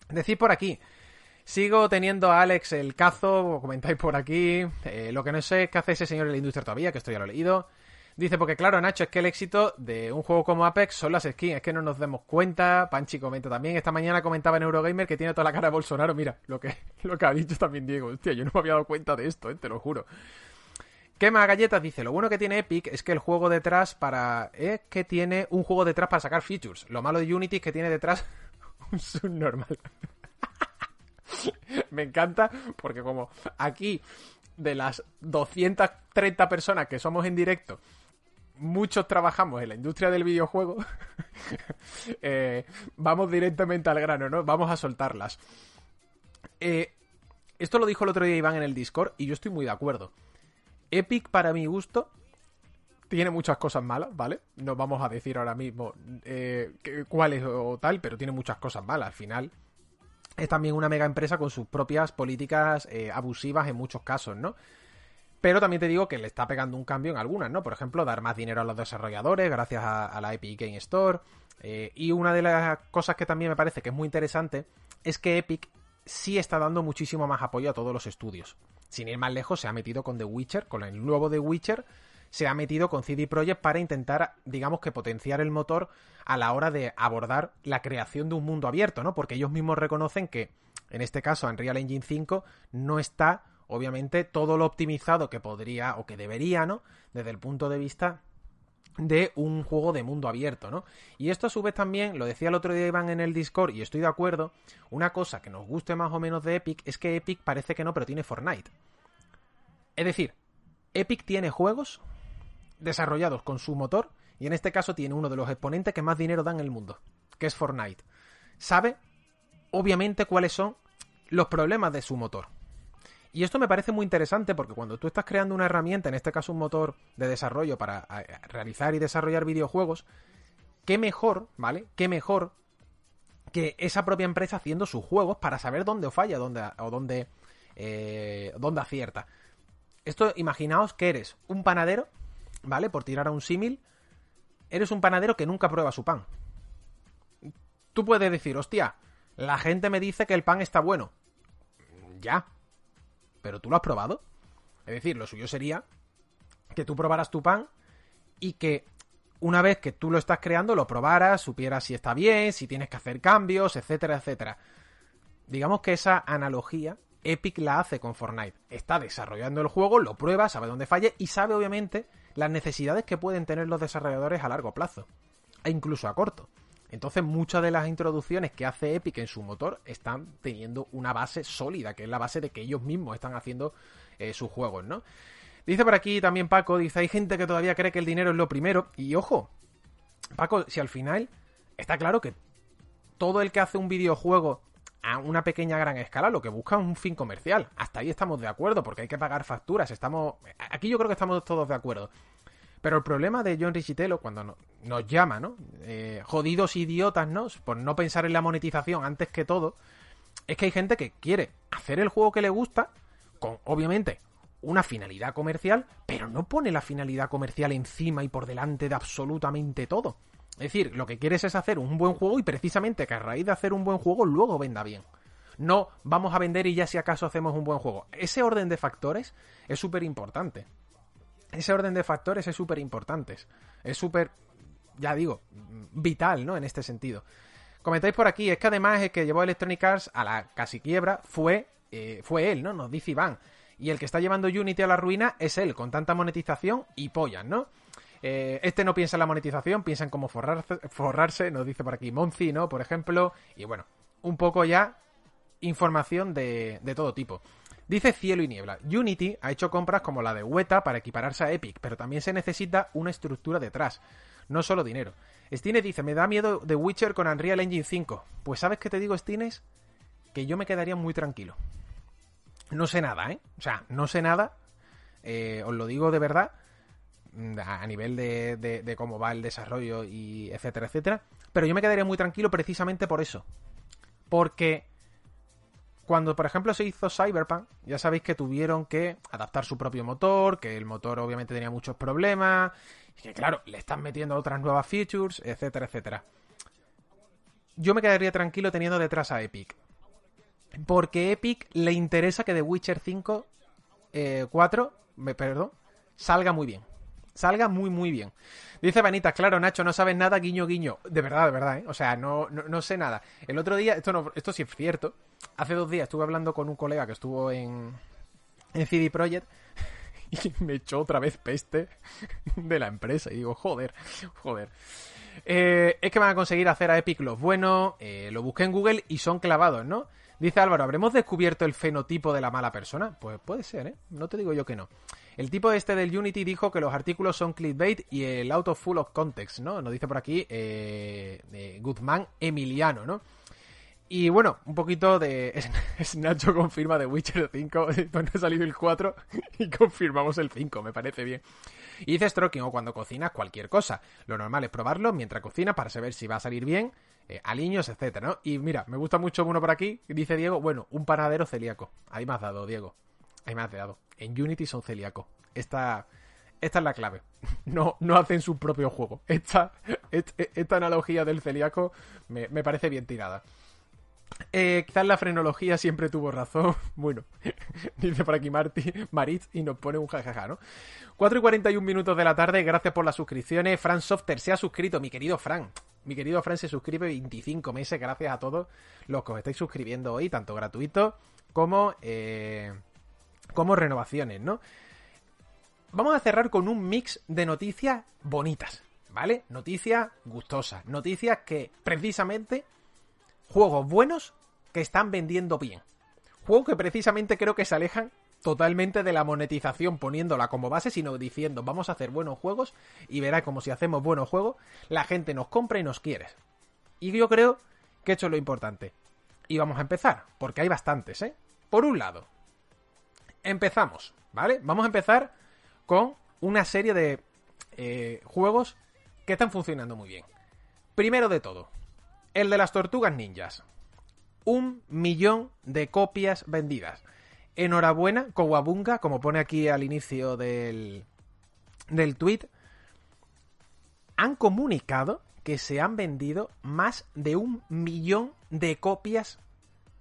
Decid por aquí, Sigo teniendo a Alex el cazo, comentáis por aquí. Eh, lo que no sé es qué hace ese señor en la industria todavía, que esto ya lo he leído. Dice, porque claro, Nacho, es que el éxito de un juego como Apex son las skins, es que no nos demos cuenta. Panchi comenta también. Esta mañana comentaba en Eurogamer que tiene toda la cara de Bolsonaro. Mira, lo que, *laughs* lo que ha dicho también Diego. Hostia, yo no me había dado cuenta de esto, eh, te lo juro. Quema Galletas dice, lo bueno que tiene Epic es que el juego detrás para... Es que tiene un juego detrás para sacar features. Lo malo de Unity es que tiene detrás *laughs* un subnormal. *laughs* me encanta porque como aquí de las 230 personas que somos en directo, muchos trabajamos en la industria del videojuego, *laughs* eh, vamos directamente al grano, ¿no? Vamos a soltarlas. Eh, esto lo dijo el otro día Iván en el Discord y yo estoy muy de acuerdo. Epic, para mi gusto, tiene muchas cosas malas, ¿vale? No vamos a decir ahora mismo eh, cuáles o tal, pero tiene muchas cosas malas. Al final, es también una mega empresa con sus propias políticas eh, abusivas en muchos casos, ¿no? Pero también te digo que le está pegando un cambio en algunas, ¿no? Por ejemplo, dar más dinero a los desarrolladores gracias a, la Epic Game Store. Eh, y una de las cosas que también me parece que es muy interesante es que Epic sí está dando muchísimo más apoyo a todos los estudios. Sin ir más lejos, se ha metido con The Witcher, con el nuevo The Witcher, se ha metido con CD Projekt para intentar, digamos que potenciar el motor a la hora de abordar la creación de un mundo abierto, ¿no? Porque ellos mismos reconocen que, en este caso, Unreal Engine 5 no está, obviamente, todo lo optimizado que podría o que debería, ¿no? Desde el punto de vista de un juego de mundo abierto, ¿no? Y esto a su vez también, lo decía el otro día Iván en el Discord, y estoy de acuerdo, una cosa que nos guste más o menos de Epic es que Epic parece que no, pero tiene Fortnite. Es decir, Epic tiene juegos desarrollados con su motor y en este caso tiene uno de los exponentes que más dinero dan en el mundo, que es Fortnite. Sabe, obviamente, cuáles son los problemas de su motor. Y esto me parece muy interesante porque cuando tú estás creando una herramienta, en este caso un motor de desarrollo para realizar y desarrollar videojuegos, qué mejor, ¿vale? Qué mejor que esa propia empresa haciendo sus juegos para saber dónde falla dónde, o dónde, eh, dónde acierta. Esto, imaginaos que eres un panadero ¿vale? Por tirar a un símil, eres un panadero que nunca prueba su pan. Tú puedes decir, hostia, la gente me dice que el pan está bueno. Ya. Pero tú lo has probado. Es decir, lo suyo sería que tú probaras tu pan y que una vez que tú lo estás creando, lo probaras, supieras si está bien, si tienes que hacer cambios, etcétera, etcétera. Digamos que esa analogía Epic la hace con Fortnite. Está desarrollando el juego, lo prueba, sabe dónde falle y sabe obviamente las necesidades que pueden tener los desarrolladores a largo plazo e incluso a corto. Entonces muchas de las introducciones que hace Epic en su motor están teniendo una base sólida, que es la base de que ellos mismos están haciendo eh, sus juegos, ¿no? Dice por aquí también Paco, dice, hay gente que todavía cree que el dinero es lo primero. Y ojo, Paco, si al final está claro que todo el que hace un videojuego a una pequeña gran escala lo que busca es un fin comercial. Hasta ahí estamos de acuerdo, porque hay que pagar facturas. Estamos. Aquí yo creo que estamos todos de acuerdo. Pero el problema de John Richitello, cuando nos llama, ¿no? Eh, jodidos idiotas, ¿no? Por no pensar en la monetización antes que todo, es que hay gente que quiere hacer el juego que le gusta, con, obviamente, una finalidad comercial, pero no pone la finalidad comercial encima y por delante de absolutamente todo. Es decir, lo que quieres es hacer un buen juego y precisamente que a raíz de hacer un buen juego luego venda bien. No vamos a vender y ya si acaso hacemos un buen juego. Ese orden de factores es súper importante. Ese orden de factores es súper importante. Es súper, ya digo, vital, ¿no? En este sentido. Comentáis por aquí, es que además el que llevó Electronic Arts a la casi quiebra fue, eh, fue él, ¿no? Nos dice Iván. Y el que está llevando Unity a la ruina es él, con tanta monetización y pollas, ¿no? Eh, este no piensa en la monetización, piensa en cómo forrarse, forrarse, nos dice por aquí Monzi, ¿no? Por ejemplo, y bueno, un poco ya información de, de todo tipo. Dice Cielo y Niebla, Unity ha hecho compras como la de Weta para equipararse a Epic, pero también se necesita una estructura detrás, no solo dinero. Stine dice, me da miedo The Witcher con Unreal Engine 5. Pues sabes qué te digo, Stines, que yo me quedaría muy tranquilo. No sé nada, ¿eh? O sea, no sé nada. Eh, os lo digo de verdad. Mm, a nivel de, de, cómo va el desarrollo y etcétera, etcétera. Pero yo me quedaría muy tranquilo precisamente por eso. Porque cuando, por ejemplo, se hizo Cyberpunk, ya sabéis que tuvieron que adaptar su propio motor, que el motor obviamente tenía muchos problemas, y que claro, le están metiendo otras nuevas features, etcétera, etcétera. Yo me quedaría tranquilo teniendo detrás a Epic. Porque Epic le interesa que The Witcher 5, 4, eh, me perdón, salga muy bien. Salga muy, muy bien. Dice Vanita, claro, Nacho, no sabes nada, guiño, guiño. De verdad, de verdad, ¿eh? O sea, no, no, sé nada. El otro día, esto, no, esto sí es cierto, hace dos días estuve hablando con un colega que estuvo en, en CD Projekt *laughs* y me echó otra vez peste *laughs* de la empresa. Y digo, joder, joder. Eh, es que van a conseguir hacer a Epic los buenos, eh, lo busqué en Google y son clavados, ¿no? Dice Álvaro, ¿habremos descubierto el fenotipo de la mala persona? Pues puede ser, ¿eh? No te digo yo que no. El tipo este del Unity dijo que los artículos son clickbait y el auto full of context, ¿no? Nos dice por aquí eh, Guzmán Emiliano, ¿no? Y bueno, un poquito de... *laughs* Nacho confirma de Witcher 5, donde *laughs* ha salido el 4 *laughs* y confirmamos el 5, me parece bien. Y dice Stroking, o cuando cocinas cualquier cosa. Lo normal es probarlo mientras cocinas para saber si va a salir bien eh, aliños, etcétera, ¿no? Y mira, me gusta mucho uno por aquí, dice Diego, bueno, un panadero celíaco. Ahí me has dado, Diego. Ahí me has dado. En Unity son celíacos. Esta, esta es la clave. *laughs* No, no hacen su propio juego. Esta, esta, analogía del celíaco me, parece bien tirada. Eh, quizás la frenología siempre tuvo razón. *laughs* Bueno, *laughs* dice por aquí Marty, Marit y nos pone un jajaja, ¿no? 4 y 41 minutos de la tarde, gracias por las suscripciones. Fran Softer se ha suscrito, mi querido Fran. Mi querido Fran se suscribe 25 meses, gracias a todos los que os estáis suscribiendo hoy, tanto gratuito como, eh, como renovaciones, ¿no? Vamos a cerrar con un mix de noticias bonitas, ¿vale? Noticias gustosas, noticias que precisamente juegos buenos que están vendiendo bien. Juegos que precisamente creo que se alejan totalmente de la monetización poniéndola como base, sino diciendo vamos a hacer buenos juegos y verá como si hacemos buenos juegos, la gente nos compra y nos quiere. Y yo creo que esto es lo importante. Y vamos a empezar, porque hay bastantes, ¿eh? Por un lado, empezamos, ¿vale? Vamos a empezar con una serie de eh, juegos que están funcionando muy bien. Primero de todo, el de las tortugas ninjas. Un millón de copias vendidas enhorabuena, Kowabunga, como pone aquí al inicio del, del tweet, han comunicado que se han vendido más de un millón de copias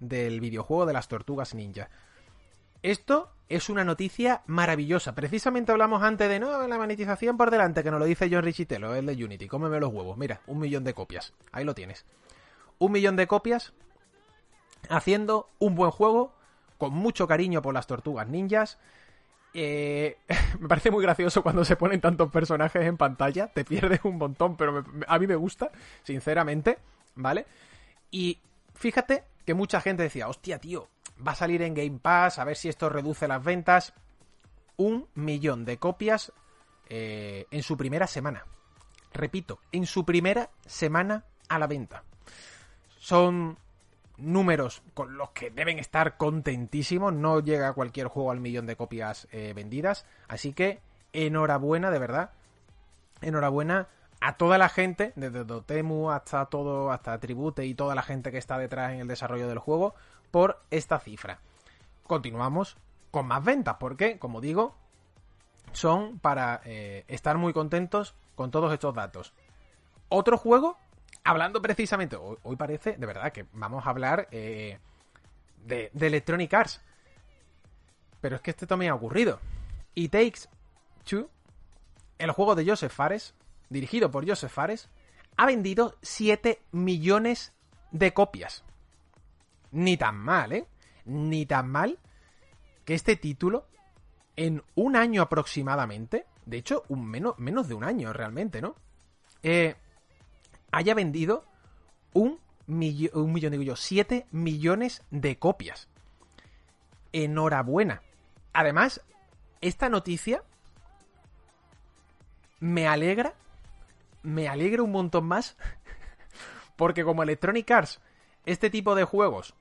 del videojuego de las tortugas ninja. Esto es una noticia maravillosa. Precisamente hablamos antes de no, la monetización por delante, que nos lo dice John Richitelo, el de Unity. Cómeme los huevos. Mira, un millón de copias. Ahí lo tienes. Un millón de copias haciendo un buen juego con mucho cariño por las tortugas ninjas. Eh, *laughs* me parece muy gracioso cuando se ponen tantos personajes en pantalla. Te pierdes un montón, pero a mí me gusta, sinceramente. ¿Vale? Y fíjate que mucha gente decía, hostia, tío, va a salir en Game Pass, a ver si esto reduce las ventas. Un millón de copias eh, en su primera semana. Repito, en su primera semana a la venta. Son números con los que deben estar contentísimos. No llega cualquier juego al millón de copias eh, vendidas. Así que enhorabuena, de verdad. Enhorabuena a toda la gente, desde Dotemu hasta todo, hasta Tribute y toda la gente que está detrás en el desarrollo del juego, por esta cifra. Continuamos con más ventas, porque, como digo, son para eh, estar muy contentos con todos estos datos. Otro juego, hablando precisamente, hoy, parece, de verdad, que vamos a hablar eh, de, de, Electronic Arts. Pero es que esto también ha ocurrido. Y Takes Two, el juego de Joseph Fares, dirigido por Joseph Fares, ha vendido 7 millones de copias. Ni tan mal, ¿eh? Ni tan mal que este título, en un año aproximadamente, de hecho, un menos, menos de un año realmente, ¿no? Eh, haya vendido un, millón, digo yo, 7 millones de copias. Enhorabuena. Además, esta noticia me alegra me alegra un montón más. *laughs* Porque como Electronic Arts, este tipo de juegos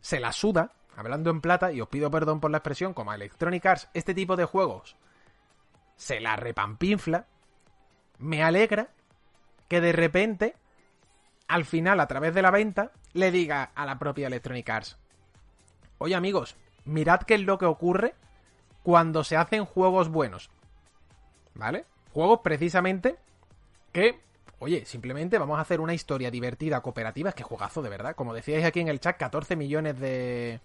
se la suda, hablando en plata, y os pido perdón por la expresión, como Electronic Arts, este tipo de juegos se la repampinfla, me alegra que de repente, al final, a través de la venta, le diga a la propia Electronic Arts, oye amigos, mirad qué es lo que ocurre cuando se hacen juegos buenos. ¿Vale? Juegos precisamente que, oye, simplemente vamos a hacer una historia divertida, cooperativa, es que juegazo de verdad. Como decíais aquí en el chat, 14 millones de...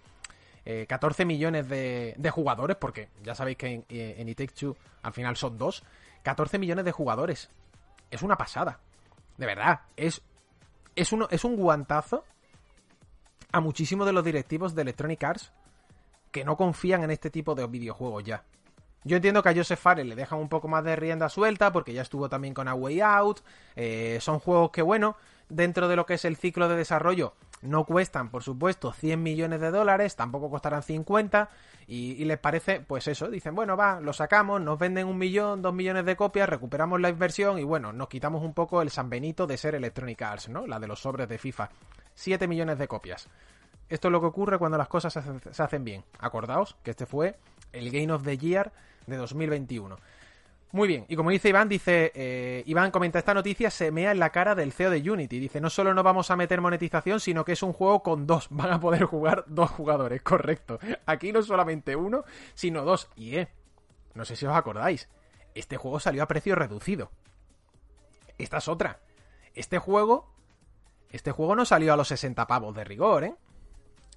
14 eh, millones de, de, jugadores, porque ya sabéis que en, eh, en It al final son dos. 14 millones de jugadores. Es una pasada. De verdad. Es, es, uno, es un guantazo a muchísimos de los directivos de Electronic Arts que no confían en este tipo de videojuegos ya. Yo entiendo que a Joseph Fares le dejan un poco más de rienda suelta porque ya estuvo también con A Way Out. Eh, son juegos que, bueno, dentro de lo que es el ciclo de desarrollo, no cuestan, por supuesto, 100 millones de dólares, tampoco costarán 50. Y, les parece, pues eso, dicen, bueno, va, lo sacamos, nos venden un millón, dos millones de copias, recuperamos la inversión y bueno, nos quitamos un poco el San Benito de ser Electronic Arts, ¿no? La de los sobres de FIFA. 7 millones de copias. Esto es lo que ocurre cuando las cosas se hacen bien. Acordaos que este fue el Game of the Year de 2021. Muy bien, y como dice Iván, dice, eh, Iván comenta esta noticia, se mea en la cara del CEO de Unity. Dice, no solo no vamos a meter monetización, sino que es un juego con dos. Van a poder jugar dos jugadores, *laughs* correcto. Aquí no solamente uno, sino dos. Y eh, no sé si os acordáis, este juego salió a precio reducido. Esta es otra. Este juego, este juego no salió a los 60 pavos de rigor, ¿eh?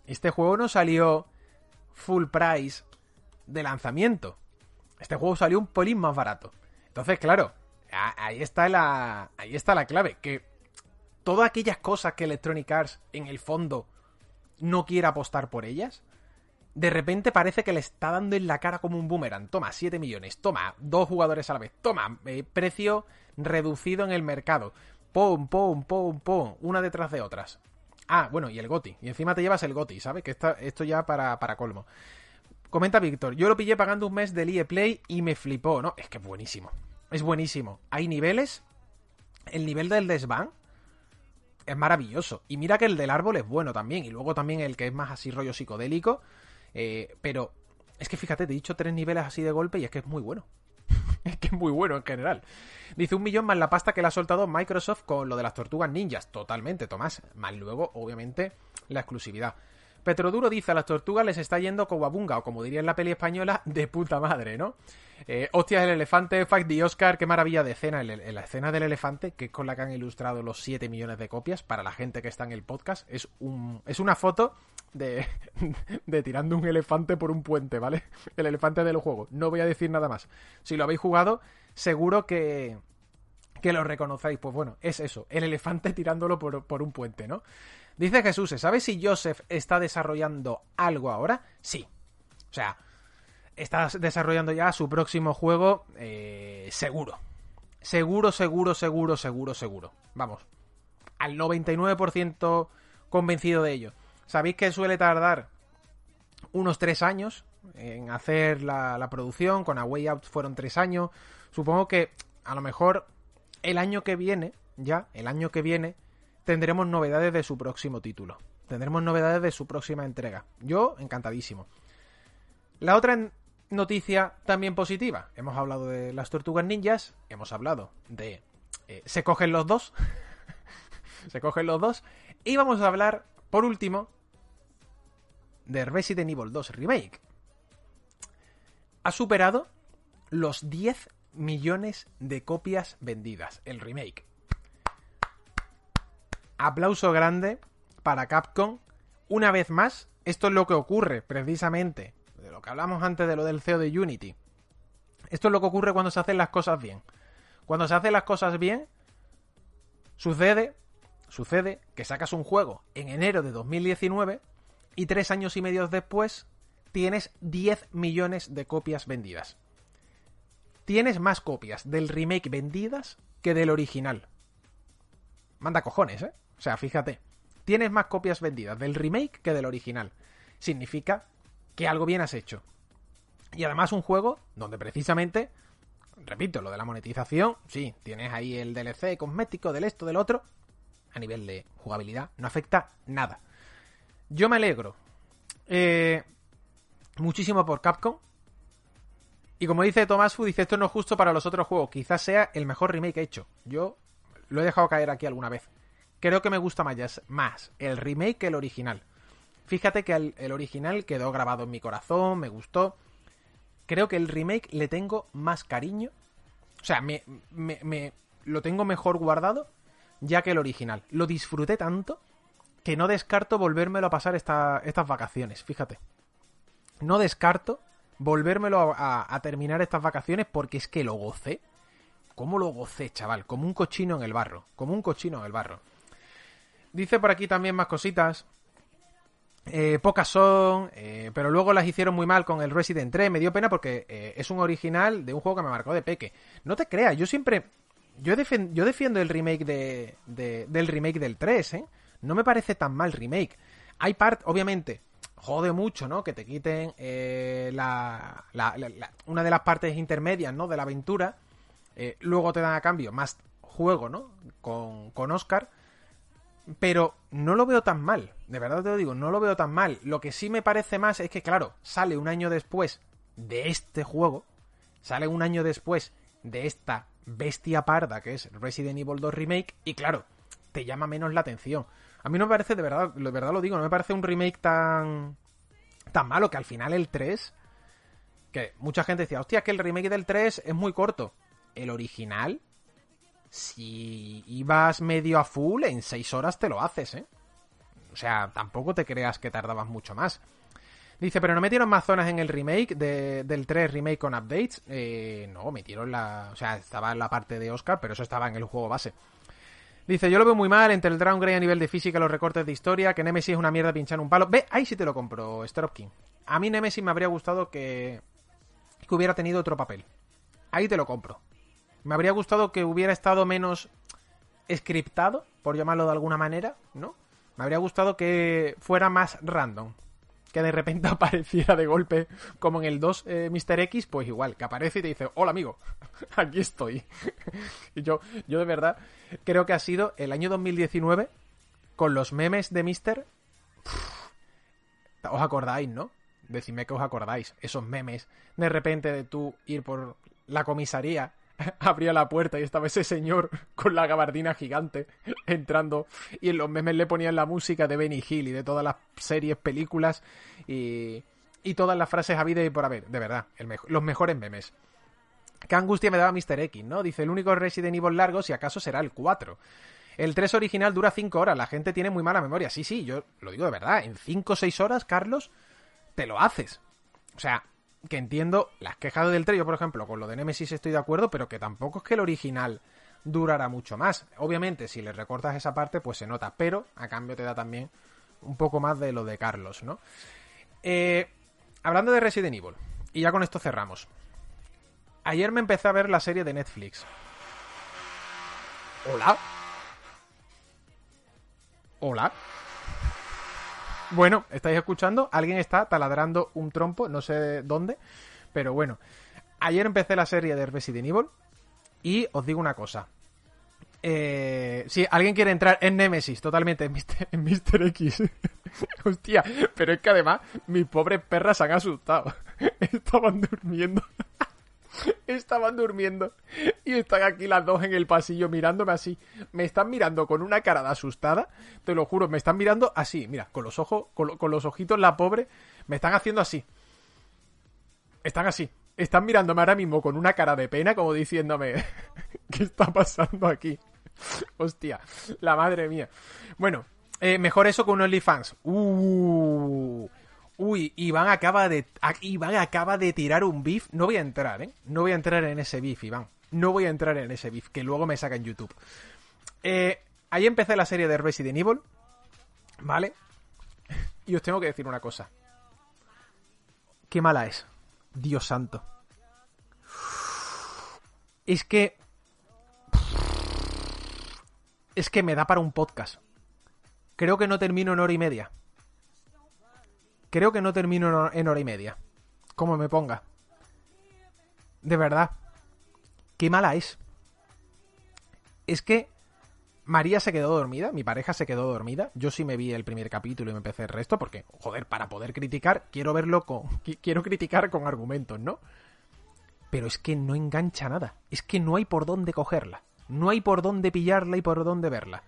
Este juego no salió full price de lanzamiento. Este juego salió un pelín más barato. Entonces, claro, ahí está la, ahí está la clave. Que todas aquellas cosas que Electronic Arts en el fondo no quiere apostar por ellas, de repente parece que le está dando en la cara como un boomerang. Toma, 7 millones. Toma, dos jugadores a la vez. Toma, eh, precio reducido en el mercado. Pum, pum, pum, pum. Una detrás de otras. Ah, bueno, y el GOTI. Y encima te llevas el GOTI, ¿sabes? Que esto ya para, para colmo. Comenta Víctor, yo lo pillé pagando un mes del EA Play y me flipó, ¿no? Es que es buenísimo. Es buenísimo. Hay niveles. El nivel del desván es maravilloso. Y mira que el del árbol es bueno también. Y luego también el que es más así rollo psicodélico. Eh, pero es que fíjate, te he dicho tres niveles así de golpe y es que es muy bueno. *laughs* es que es muy bueno en general. Dice un millón más la pasta que le ha soltado Microsoft con lo de las tortugas ninjas. Totalmente, Tomás. Más luego, obviamente, la exclusividad. Petroduro dice a las tortugas les está yendo coguabunga, o como diría en la peli española, de puta madre, ¿no? Eh, hostias, el elefante, Fact de Oscar, qué maravilla de escena. En la escena del elefante, que es con la que han ilustrado los 7 millones de copias, para la gente que está en el podcast, es, un, es una foto de, *laughs* de tirando un elefante por un puente, ¿vale? El elefante del juego. No voy a decir nada más. Si lo habéis jugado, seguro que, que lo reconocéis. Pues bueno, es eso, el elefante tirándolo por, por un puente, ¿no? Dice Jesús, ¿sabes si Joseph está desarrollando algo ahora? Sí. O sea, está desarrollando ya su próximo juego eh, seguro. Seguro, seguro, seguro, seguro, seguro. Vamos. Al 99% convencido de ello. Sabéis que suele tardar unos tres años en hacer la, producción. Con A Way Out fueron tres años. Supongo que a lo mejor el año que viene, ya, el año que viene, tendremos novedades de su próximo título. Tendremos novedades de su próxima entrega. Yo, encantadísimo. La otra noticia también positiva. Hemos hablado de las tortugas ninjas, hemos hablado de... Eh, se cogen los dos. *laughs* se cogen los dos. Y vamos a hablar, por último, de Resident Evil 2 Remake. Ha superado los 10 millones de copias vendidas, el remake. Aplauso grande para Capcom. Una vez más, esto es lo que ocurre precisamente, de lo que hablamos antes de lo del CEO de Unity. Esto es lo que ocurre cuando se hacen las cosas bien. Cuando se hacen las cosas bien, sucede, sucede que sacas un juego en enero de 2019 y tres años y medio después tienes 10 millones de copias vendidas. Tienes más copias del remake vendidas que del original. Manda cojones, ¿eh? O sea, fíjate. Tienes más copias vendidas del remake que del original. Significa que algo bien has hecho. Y además un juego donde precisamente, repito, lo de la monetización, sí, tienes ahí el DLC cosmético del esto, del otro, a nivel de jugabilidad, no afecta nada. Yo me alegro eh, muchísimo por Capcom. Y como dice Tomás Fu, dice esto no es justo para los otros juegos. Quizás sea el mejor remake hecho. Yo lo he dejado caer aquí alguna vez. Creo que me gusta más, más el remake que el original. Fíjate que el, original quedó grabado en mi corazón, me gustó. Creo que el remake le tengo más cariño. O sea, me, me, lo tengo mejor guardado ya que el original. Lo disfruté tanto que no descarto volvérmelo a pasar estas vacaciones, fíjate. No descarto volvérmelo a, a, terminar estas vacaciones porque es que lo gocé. ¿Cómo lo gocé, chaval? Como un cochino en el barro. Como un cochino en el barro. Dice por aquí también más cositas. Eh, pocas son, eh, pero luego las hicieron muy mal con el Resident 3. Me dio pena porque eh, es un original de un juego que me marcó de peque. No te creas, yo siempre. Yo, defiendo el remake de, del remake del 3, ¿eh? No me parece tan mal remake. Hay parte, obviamente, jode mucho, ¿no? Que te quiten la, una de las partes intermedias, ¿no? De la aventura. luego te dan a cambio más juego, ¿no? Con, con Oscar pero no lo veo tan mal, de verdad te lo digo, no lo veo tan mal. Lo que sí me parece más es que, claro, sale un año después de este juego, sale un año después de esta bestia parda que es Resident Evil 2 Remake, y claro, te llama menos la atención. A mí no me parece, de verdad, de verdad lo digo, no me parece un remake tan, tan malo que al final el 3, que mucha gente decía, hostia, que el remake del 3 es muy corto. El original si ibas medio a full, en 6 horas te lo haces, ¿eh? O sea, tampoco te creas que tardabas mucho más. Dice, pero no metieron más zonas en el remake del 3 remake con updates. Eh, no, metieron la... O sea, estaba en la parte de Oscar, pero eso estaba en el juego base. Dice, yo lo veo muy mal entre el downgrade a nivel de física los recortes de historia, que Nemesis es una mierda pinchar un palo. Ve, ahí sí te lo compro, Stropkin. A mí Nemesis me habría gustado que, que hubiera tenido otro papel. Ahí te lo compro. Me habría gustado que hubiera estado menos scriptado, por llamarlo de alguna manera, ¿no? Me habría gustado que fuera más random. Que de repente *laughs* apareciera de golpe, como en el 2 eh, Mr. X, pues igual, que aparece y te dice, hola amigo, *laughs* aquí estoy. *laughs* y yo, yo de verdad creo que ha sido el año 2019, con los memes de Mr. os acordáis, ¿no? Decidme que os acordáis. Esos memes, de repente de tú ir por la comisaría *laughs* abría la puerta y estaba ese señor con la gabardina gigante entrando y en los memes le ponían la música de Benny Hill y de todas las series, películas y, y todas las frases habidas y por haber, de verdad, los mejores memes. Qué angustia me daba Mr. X, ¿no? Dice, el único Resident Evil largo si acaso será el 4. El 3 original dura 5 horas, la gente tiene muy mala memoria. Sí, sí, yo lo digo de verdad, en 5 o 6 horas, Carlos, te lo haces. O sea, que entiendo las quejas del 3, yo por ejemplo, con lo de Nemesis estoy de acuerdo, pero que tampoco es que el original durará mucho más. Obviamente, si le recortas esa parte, pues se nota, pero a cambio te da también un poco más de lo de Carlos, ¿no? Eh, hablando de Resident Evil, y ya con esto cerramos. Ayer me empecé a ver la serie de Netflix. ¿Hola? ¿Hola? Bueno, ¿estáis escuchando? Alguien está taladrando un trompo, no sé dónde, pero bueno. Ayer empecé la serie de Resident Evil y os digo una cosa. Eh, si alguien quiere entrar en Nemesis, totalmente, en Mr. X. *laughs* Hostia, pero es que además mis pobres perras se han asustado. *laughs* Estaban durmiendo. *laughs* Estaban durmiendo y están aquí las dos en el pasillo mirándome así. Me están mirando con una cara de asustada, te lo juro, me están mirando así, mira, con los ojos, con, lo- con los ojitos la pobre, me están haciendo así. Están así. Están mirándome ahora mismo con una cara de pena, como diciéndome, *laughs* ¿qué está pasando aquí? *laughs* Hostia, la madre mía. Bueno, eh, mejor eso que un OnlyFans. Uh, uy, Iván acaba de. a- Iván acaba de tirar un beef. No voy a entrar, ¿eh? No voy a entrar en ese beef, Iván. No voy a entrar en ese beef, que luego me saca en YouTube. Eh, ahí empecé la serie de Resident Evil. ¿Vale? Y os tengo que decir una cosa. Qué mala es. Dios santo. Es que. Es que me da para un podcast. Creo que no termino en hora y media. Creo que no termino en hor- en hora y media. Como me ponga. De verdad. Qué mala es. Es que María se quedó dormida, mi pareja se quedó dormida. Yo sí me vi el primer capítulo y me empecé el resto porque, joder, para poder criticar, quiero verlo con. qui- Quiero criticar con argumentos, ¿no? Pero es que no engancha nada. Es que no hay por dónde cogerla. No hay por dónde pillarla y por dónde verla.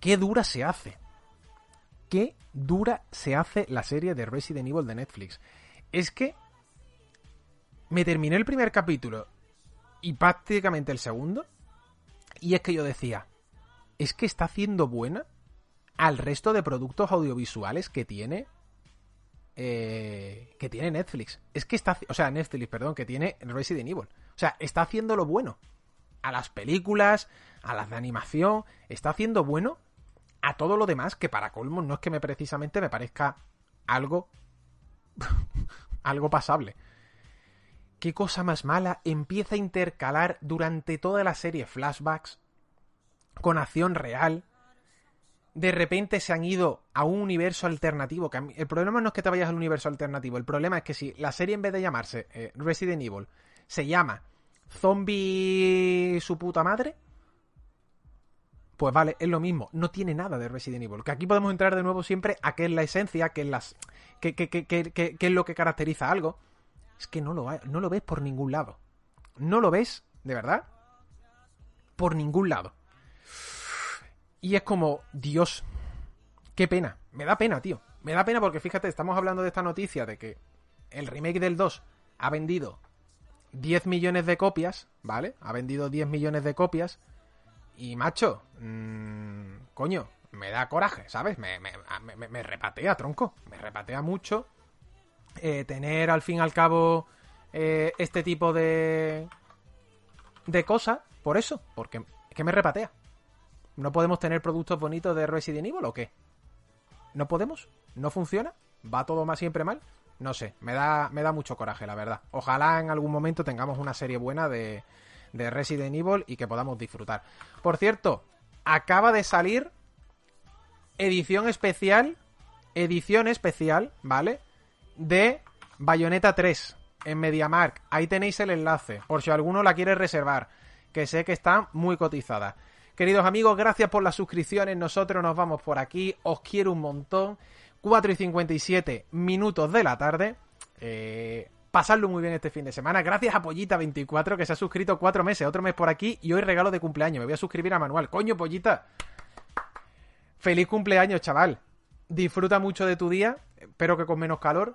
Qué dura se hace. Qué dura se hace la serie de Resident Evil de Netflix. Es que me terminé el primer capítulo y prácticamente el segundo. Y es que yo decía, es que está haciendo buena al resto de productos audiovisuales que tiene eh, que tiene Netflix. Es que está, o sea, Netflix, perdón, que tiene Resident Evil. O sea, está haciendo lo bueno a las películas, a las de animación, está haciendo bueno a todo lo demás que para colmo no es que me precisamente me parezca algo *laughs* algo pasable. Qué cosa más mala, empieza a intercalar durante toda la serie flashbacks con acción real. De repente se han ido a un universo alternativo. que el problema no es que te vayas al universo alternativo. El problema es que si la serie en vez de llamarse eh, Resident Evil se llama Zombie su puta madre, pues vale, es lo mismo. No tiene nada de Resident Evil. Que aquí podemos entrar de nuevo siempre a qué es la esencia, qué es, las, qué, qué- qué- es lo que caracteriza algo. Es que no lo, no lo ves por ningún lado. No lo ves, de verdad, por ningún lado. Y es como, Dios, qué pena. Me da pena, tío. Me da pena porque fíjate, estamos hablando de esta noticia de que el remake del 2 ha vendido 10 millones de copias, ¿vale? Ha vendido 10 millones de copias. Y macho, mmm, coño, me da coraje, ¿sabes? Me, me, me- me repatea, tronco. Me repatea mucho eh, tener al fin y al cabo eh, este tipo de de cosas por eso, porque es que me repatea. ¿No podemos tener productos bonitos de Resident Evil o qué? ¿No podemos? ¿No funciona? ¿Va todo más siempre mal? No sé, me da, me da mucho coraje, la verdad. Ojalá en algún momento tengamos una serie buena de, de Resident Evil y que podamos disfrutar. Por cierto, acaba de salir edición especial, edición especial, ¿vale? De Bayonetta 3 en MediaMark. Ahí tenéis el enlace, por si alguno la quiere reservar, que sé que está muy cotizada. Queridos amigos, gracias por las suscripciones. Nosotros nos vamos por aquí. Os quiero un montón. 4 y 57 minutos de la tarde. Eh, Pasadlo muy bien este fin de semana. Gracias a Pollita24 que se ha suscrito cuatro meses, otro mes por aquí y hoy regalo de cumpleaños. Me voy a suscribir a Manual. Coño, Pollita. Feliz cumpleaños, chaval. Disfruta mucho de tu día. Espero que con menos calor.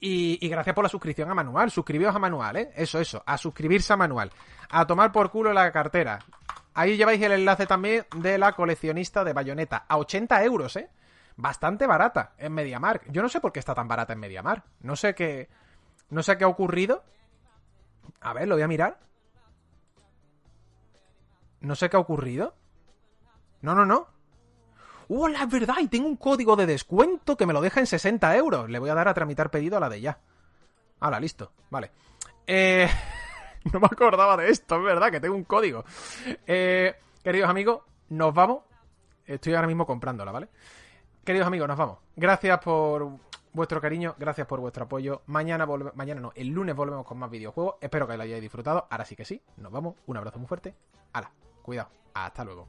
Y, y, gracias por la suscripción a Manual. Suscribíos a Manual, ¿eh? Eso, eso. A suscribirse a Manual. A tomar por culo la cartera. Ahí lleváis el enlace también de la coleccionista de bayoneta. A 80 euros, ¿eh? Bastante barata en MediaMark. Yo no sé por qué está tan barata en MediaMark. No sé qué. No sé qué ha ocurrido. A ver, lo voy a mirar. No sé qué ha ocurrido. No, no, no. ¡Hola, es verdad! Y tengo un código de descuento que me lo deja en 60 euros. Le voy a dar a tramitar pedido a la de ya. Hala, listo. Vale. Eh... *laughs* no me acordaba de esto, es verdad, que tengo un código. Eh, queridos amigos, nos vamos. Estoy ahora mismo comprándola, ¿vale? Queridos amigos, nos vamos. Gracias por vuestro cariño, gracias por vuestro apoyo. Mañana volvemos, mañana no, el lunes volvemos con más videojuegos. Espero que lo hayáis disfrutado. Ahora sí que sí, nos vamos. Un abrazo muy fuerte. Hala, cuidado. Hasta luego.